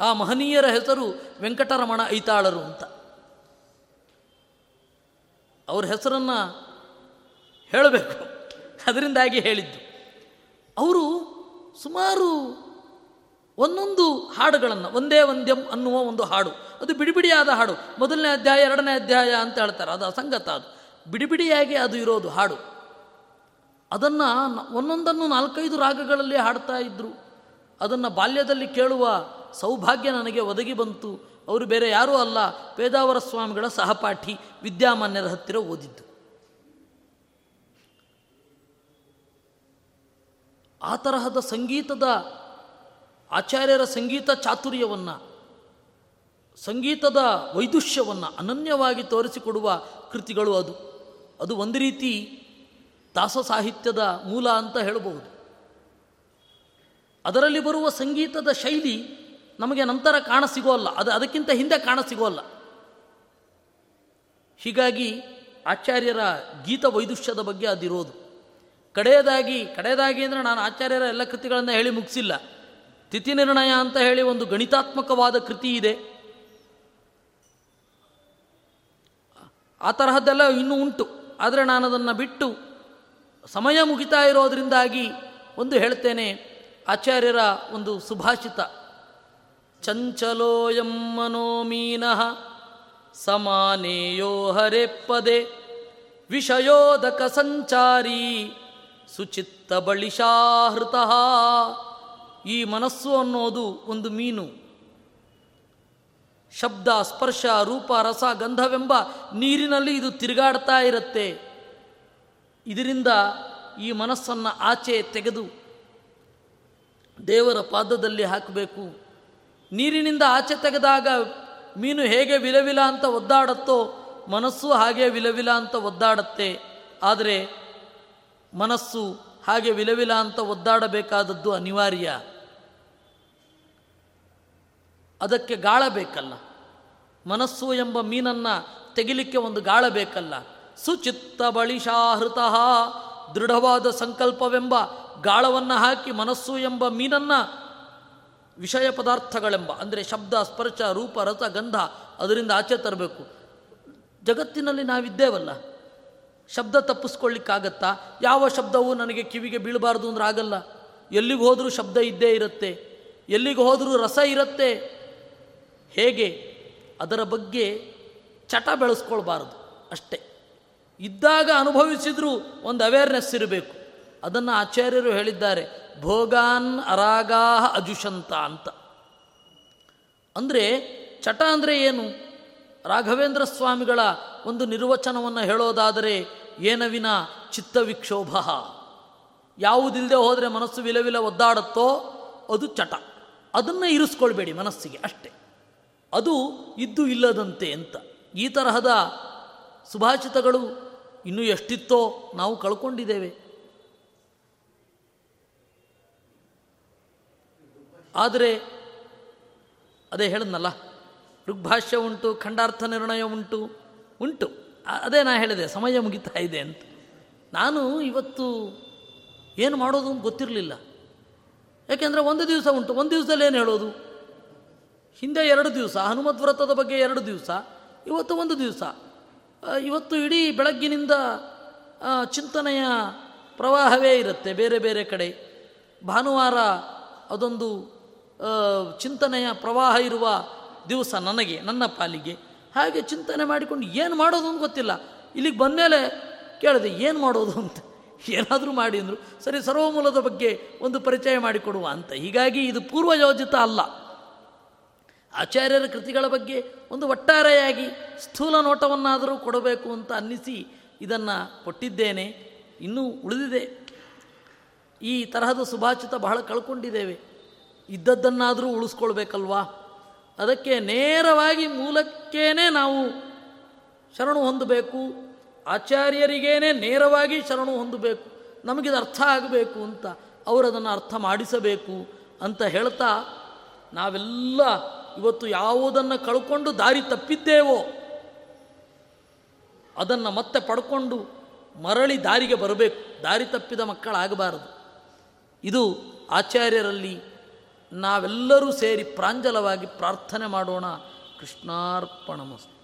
ಆ ಮಹನೀಯರ ಹೆಸರು ವೆಂಕಟರಮಣ ಐತಾಳರು ಅಂತ. ಅವ್ರ ಹೆಸರನ್ನು ಹೇಳಬೇಕು. ಅದರಿಂದಾಗಿ ಹೇಳಿದ್ದು. ಅವರು ಸುಮಾರು ಒಂದೊಂದು ಹಾಡುಗಳನ್ನು, ಒಂದೇ ಒಂದ್ಯಂ ಅನ್ನುವ ಒಂದು ಹಾಡು. ಅದು ಬಿಡಿಬಿಡಿಯಾದ ಹಾಡು. ಮೊದಲನೇ ಅಧ್ಯಾಯ, ಎರಡನೇ ಅಧ್ಯಾಯ ಅಂತ ಹೇಳ್ತಾರೆ. ಅದು ಅಸಂಗತ ಅದು. ಬಿಡಿಬಿಡಿಯಾಗಿ ಅದು ಇರೋದು ಹಾಡು. ಅದನ್ನು ಒಂದೊಂದನ್ನು ನಾಲ್ಕೈದು ರಾಗಗಳಲ್ಲಿ ಹಾಡ್ತಾ ಇದ್ದರು ಅದನ್ನು ಬಾಲ್ಯದಲ್ಲಿ ಕೇಳುವ ಸೌಭಾಗ್ಯ ನನಗೆ ಒದಗಿ ಬಂತು. ಅವರು ಬೇರೆ ಯಾರೂ ಅಲ್ಲ. ಪೇದಾವರ ಸ್ವಾಮಿಗಳ ಸಹಪಾಠಿ, ವಿದ್ಯಾಮಾನ್ಯರ ಹತ್ತಿರ ಓದಿದ್ದು. ಆ ತರಹದ ಸಂಗೀತದ ಆಚಾರ್ಯರ ಸಂಗೀತ ಚಾತುರ್ಯವನ್ನು, ಸಂಗೀತದ ವೈದುಷ್ಯವನ್ನು ಅನನ್ಯವಾಗಿ ತೋರಿಸಿಕೊಡುವ ಕೃತಿಗಳು ಅದು. ಅದು ಒಂದು ರೀತಿ ದಾಸ ಸಾಹಿತ್ಯದ ಮೂಲ ಅಂತ ಹೇಳಬಹುದು. ಅದರಲ್ಲಿ ಬರುವ ಸಂಗೀತದ ಶೈಲಿ ನಮಗೆ ನಂತರ ಕಾಣಸಿಗೋಲ್ಲ ಅದು ಅದಕ್ಕಿಂತ ಹಿಂದೆ ಕಾಣಸಿಗೋಲ್ಲ ಹೀಗಾಗಿ ಆಚಾರ್ಯರ ಗೀತ ವೈದುಷ್ಯದ ಬಗ್ಗೆ ಅದಿರೋದು. ಕಡೆಯದಾಗಿ ಕಡೆಯದಾಗಿ ಅಂದರೆ ನಾನು ಆಚಾರ್ಯರ ಎಲ್ಲ ಕೃತಿಗಳನ್ನು ಹೇಳಿ ಮುಗಿಸಿಲ್ಲ. ತಿಥಿ ನಿರ್ಣಯ ಅಂತ ಹೇಳಿ ಒಂದು ಗಣಿತಾತ್ಮಕವಾದ ಕೃತಿ ಇದೆ. ಆ ತರಹದ್ದೆಲ್ಲ ಇನ್ನೂ ಉಂಟು. ಆದರೆ ನಾನು ಅದನ್ನು ಬಿಟ್ಟು ಸಮಯ ಮುಗಿತಾ ಇರೋದರಿಂದಾಗಿ ಒಂದು ಹೇಳ್ತೇನೆ, ಆಚಾರ್ಯರ ಒಂದು ಸುಭಾಷಿತ. ಚಂಚಲೋಯಂ ಮನೋಮೀನಃ ಸಮಾನೇಯೋ ಹರೆ ಪದೇ ವಿಷಯೋದಕ ಸಂಚಾರಿ ಸುಚಿತ್ತ ಬಳಿಶಾಹೃತ ಈ ಮನಸ್ಸು ಅನ್ನೋದು ಒಂದು ಮೀನು. ಶಬ್ದ, ಸ್ಪರ್ಶ, ರೂಪ, ರಸ, ಗಂಧವೆಂಬ ನೀರಿನಲ್ಲಿ ಇದು ತಿರುಗಾಡ್ತಾ ಇರುತ್ತೆ. ಇದರಿಂದ ಈ ಮನಸ್ಸನ್ನು ಆಚೆ ತೆಗೆದು ದೇವರ ಪಾದದಲ್ಲಿ ಹಾಕಬೇಕು. ನೀರಿನಿಂದ ಆಚೆ ತೆಗೆದಾಗ ಮೀನು ಹೇಗೆ ವಿಲವಿಲ ಅಂತ ಒದ್ದಾಡುತ್ತೋ ಮನಸ್ಸು ಹಾಗೆ ವಿಲವಿಲ ಅಂತ ಒದ್ದಾಡುತ್ತೆ. ಆದರೆ ಮನಸ್ಸು ಹಾಗೆ ವಿಲವಿಲ ಅಂತ ಒದ್ದಾಡಬೇಕಾದದ್ದು ಅನಿವಾರ್ಯ. ಅದಕ್ಕೆ ಗಾಳ ಬೇಕಲ್ಲ. ಮನಸ್ಸು ಎಂಬ ಮೀನನ್ನು ತೆಗಿಲಿಕ್ಕೆ ಒಂದು ಗಾಳ ಬೇಕಲ್ಲ. ಸುಚಿತ್ತ ಬಳಿಶಾಹೃತ ದೃಢವಾದ ಸಂಕಲ್ಪವೆಂಬ ಗಾಳವನ್ನು ಹಾಕಿ ಮನಸ್ಸು ಎಂಬ ಮೀನನ್ನು ವಿಷಯ ಪದಾರ್ಥಗಳೆಂಬ, ಅಂದರೆ ಶಬ್ದ, ಸ್ಪರ್ಶ, ರೂಪ, ರಸ, ಗಂಧ ಅದರಿಂದ ಆಚೆ ತರಬೇಕು. ಜಗತ್ತಿನಲ್ಲಿ ನಾವಿದ್ದೇವಲ್ಲ. ಶಬ್ದ ತಪ್ಪಿಸ್ಕೊಳ್ಳಿಕ್ಕಾಗತ್ತಾ? ಯಾವ ಶಬ್ದವೂ ನನಗೆ ಕಿವಿಗೆ ಬೀಳಬಾರ್ದು ಅಂದ್ರೆ ಆಗಲ್ಲ. ಎಲ್ಲಿಗೆ ಹೋದರೂ ಶಬ್ದ ಇದ್ದೇ ಇರುತ್ತೆ. ಎಲ್ಲಿಗೆ ಹೋದರೂ ರಸ ಇರುತ್ತೆ. ಹೇಗೆ? ಅದರ ಬಗ್ಗೆ ಚಟ ಬೆಳೆಸ್ಕೊಳ್ಬಾರದು ಅಷ್ಟೇ. ಇದ್ದಾಗ ಅನುಭವಿಸಿದರೂ ಒಂದು ಅವೇರ್ನೆಸ್ ಇರಬೇಕು. ಅದನ್ನು ಆಚಾರ್ಯರು ಹೇಳಿದ್ದಾರೆ, ಭೋಗಾನ್ ಅರಾಗಾಹ ಅಜುಷಂತ ಅಂತ. ಅಂದರೆ ಚಟ ಅಂದರೆ ಏನು? ರಾಘವೇಂದ್ರ ಸ್ವಾಮಿಗಳ ಒಂದು ನಿರ್ವಚನವನ್ನು ಹೇಳೋದಾದರೆ ಏನವಿನ ಚಿತ್ತವಿಕ್ಷೋಭ? ಯಾವುದಿಲ್ಲದೆ ಹೋದರೆ ಮನಸ್ಸು ವಿಲವಿಲ ಒದ್ದಾಡುತ್ತೋ ಅದು ಚಟ. ಅದನ್ನು ಇರಿಸ್ಕೊಳ್ಬೇಡಿ ಮನಸ್ಸಿಗೆ ಅಷ್ಟೇ. ಅದು ಇದ್ದು ಇಲ್ಲದಂತೆ ಅಂತ. ಈ ತರಹದ ಸುಭಾಷಿತಗಳು ಇನ್ನೂ ಎಷ್ಟಿತ್ತೋ ನಾವು ಕಳ್ಕೊಂಡಿದ್ದೇವೆ. ಆದರೆ ಅದೇ ಹೇಳಿದ್ನಲ್ಲ, ಋಗ್ಭಾಷ್ಯ ಉಂಟು, ಖಂಡಾರ್ಥ ನಿರ್ಣಯ ಉಂಟು ಉಂಟು. ಅದೇ ನಾ ಹೇಳಿದೆ, ಸಮಯ ಮುಗಿತಾ ಇದೆ ಅಂತ. ನಾನು ಇವತ್ತು ಏನು ಮಾಡೋದು ಅಂತ ಗೊತ್ತಿರಲಿಲ್ಲ. ಯಾಕೆಂದರೆ ಒಂದು ದಿವಸ ಉಂಟು, ಒಂದು ದಿವಸದಲ್ಲಿ ಏನು ಹೇಳೋದು? ಹಿಂದೆ ಎರಡು ದಿವಸ, ಹನುಮದ್ ವ್ರತದ ಬಗ್ಗೆ ಎರಡು ದಿವಸ, ಇವತ್ತು ಒಂದು ದಿವಸ. ಇವತ್ತು ಇಡೀ ಬೆಳಗ್ಗಿನಿಂದ ಚಿಂತನೆಯ ಪ್ರವಾಹವೇ ಇರುತ್ತೆ ಬೇರೆ ಬೇರೆ ಕಡೆ. ಭಾನುವಾರ ಅದೊಂದು ಚಿಂತನೆಯ ಪ್ರವಾಹ ಇರುವ ದಿವಸ ನನಗೆ, ನನ್ನ ಪಾಲಿಗೆ. ಹಾಗೆ ಚಿಂತನೆ ಮಾಡಿಕೊಂಡು ಏನು ಮಾಡೋದು ಅಂತ ಗೊತ್ತಿಲ್ಲ. ಇಲ್ಲಿಗೆ ಬಂದಮೇಲೆ ಕೇಳಿದೆ, ಏನು ಮಾಡೋದು ಅಂತ. ಏನಾದರೂ ಮಾಡಿ ಅಂದರು, ಸರಿ, ಸರ್ವಮೂಲದ ಬಗ್ಗೆ ಒಂದು ಪರಿಚಯ ಮಾಡಿಕೊಡುವ ಅಂತ. ಹೀಗಾಗಿ ಇದು ಪೂರ್ವಯೋಜಿತ ಅಲ್ಲ. ಆಚಾರ್ಯರ ಕೃತಿಗಳ ಬಗ್ಗೆ ಒಂದು ಒಟ್ಟಾರೆಯಾಗಿ ಸ್ಥೂಲ ನೋಟವನ್ನಾದರೂ ಕೊಡಬೇಕು ಅಂತ ಅನ್ನಿಸಿ ಇದನ್ನು ಕೊಟ್ಟಿದ್ದೇನೆ. ಇನ್ನೂ ಉಳಿದಿದೆ. ಈ ತರಹದ ಸುಭಾಷಿತ ಬಹಳ ಕಳ್ಕೊಂಡಿದ್ದೇವೆ. ಇದ್ದದ್ದನ್ನಾದರೂ ಉಳಿಸ್ಕೊಳ್ಬೇಕಲ್ವಾ? ಅದಕ್ಕೆ ನೇರವಾಗಿ ಮೂಲಕ್ಕೇನೆ ನಾವು ಶರಣು ಹೊಂದಬೇಕು, ಆಚಾರ್ಯರಿಗೇನೆ ನೇರವಾಗಿ ಶರಣು ಹೊಂದಬೇಕು, ನಮಗಿದು ಅರ್ಥ ಆಗಬೇಕು ಅಂತ ಅವರು ಅದನ್ನು ಅರ್ಥ ಮಾಡಿಸಬೇಕು ಅಂತ ಹೇಳ್ತಾ ನಾವೆಲ್ಲ ಇವತ್ತು ಯಾವುದನ್ನು ಕಳ್ಕೊಂಡು ದಾರಿ ತಪ್ಪಿದ್ದೇವೋ ಅದನ್ನು ಮತ್ತೆ ಪಡ್ಕೊಂಡು ಮರಳಿ ದಾರಿಗೆ ಬರಬೇಕು. ದಾರಿ ತಪ್ಪಿದ ಮಕ್ಕಳಾಗಬಾರದು. ಇದು ಆಚಾರ್ಯರಲ್ಲಿ ನಾವೆಲ್ಲರೂ ಸೇರಿ ಪ್ರಾಂಜಲವಾಗಿ ಪ್ರಾರ್ಥನೆ ಮಾಡೋಣ. ಕೃಷ್ಣಾರ್ಪಣಮಸ್ತು.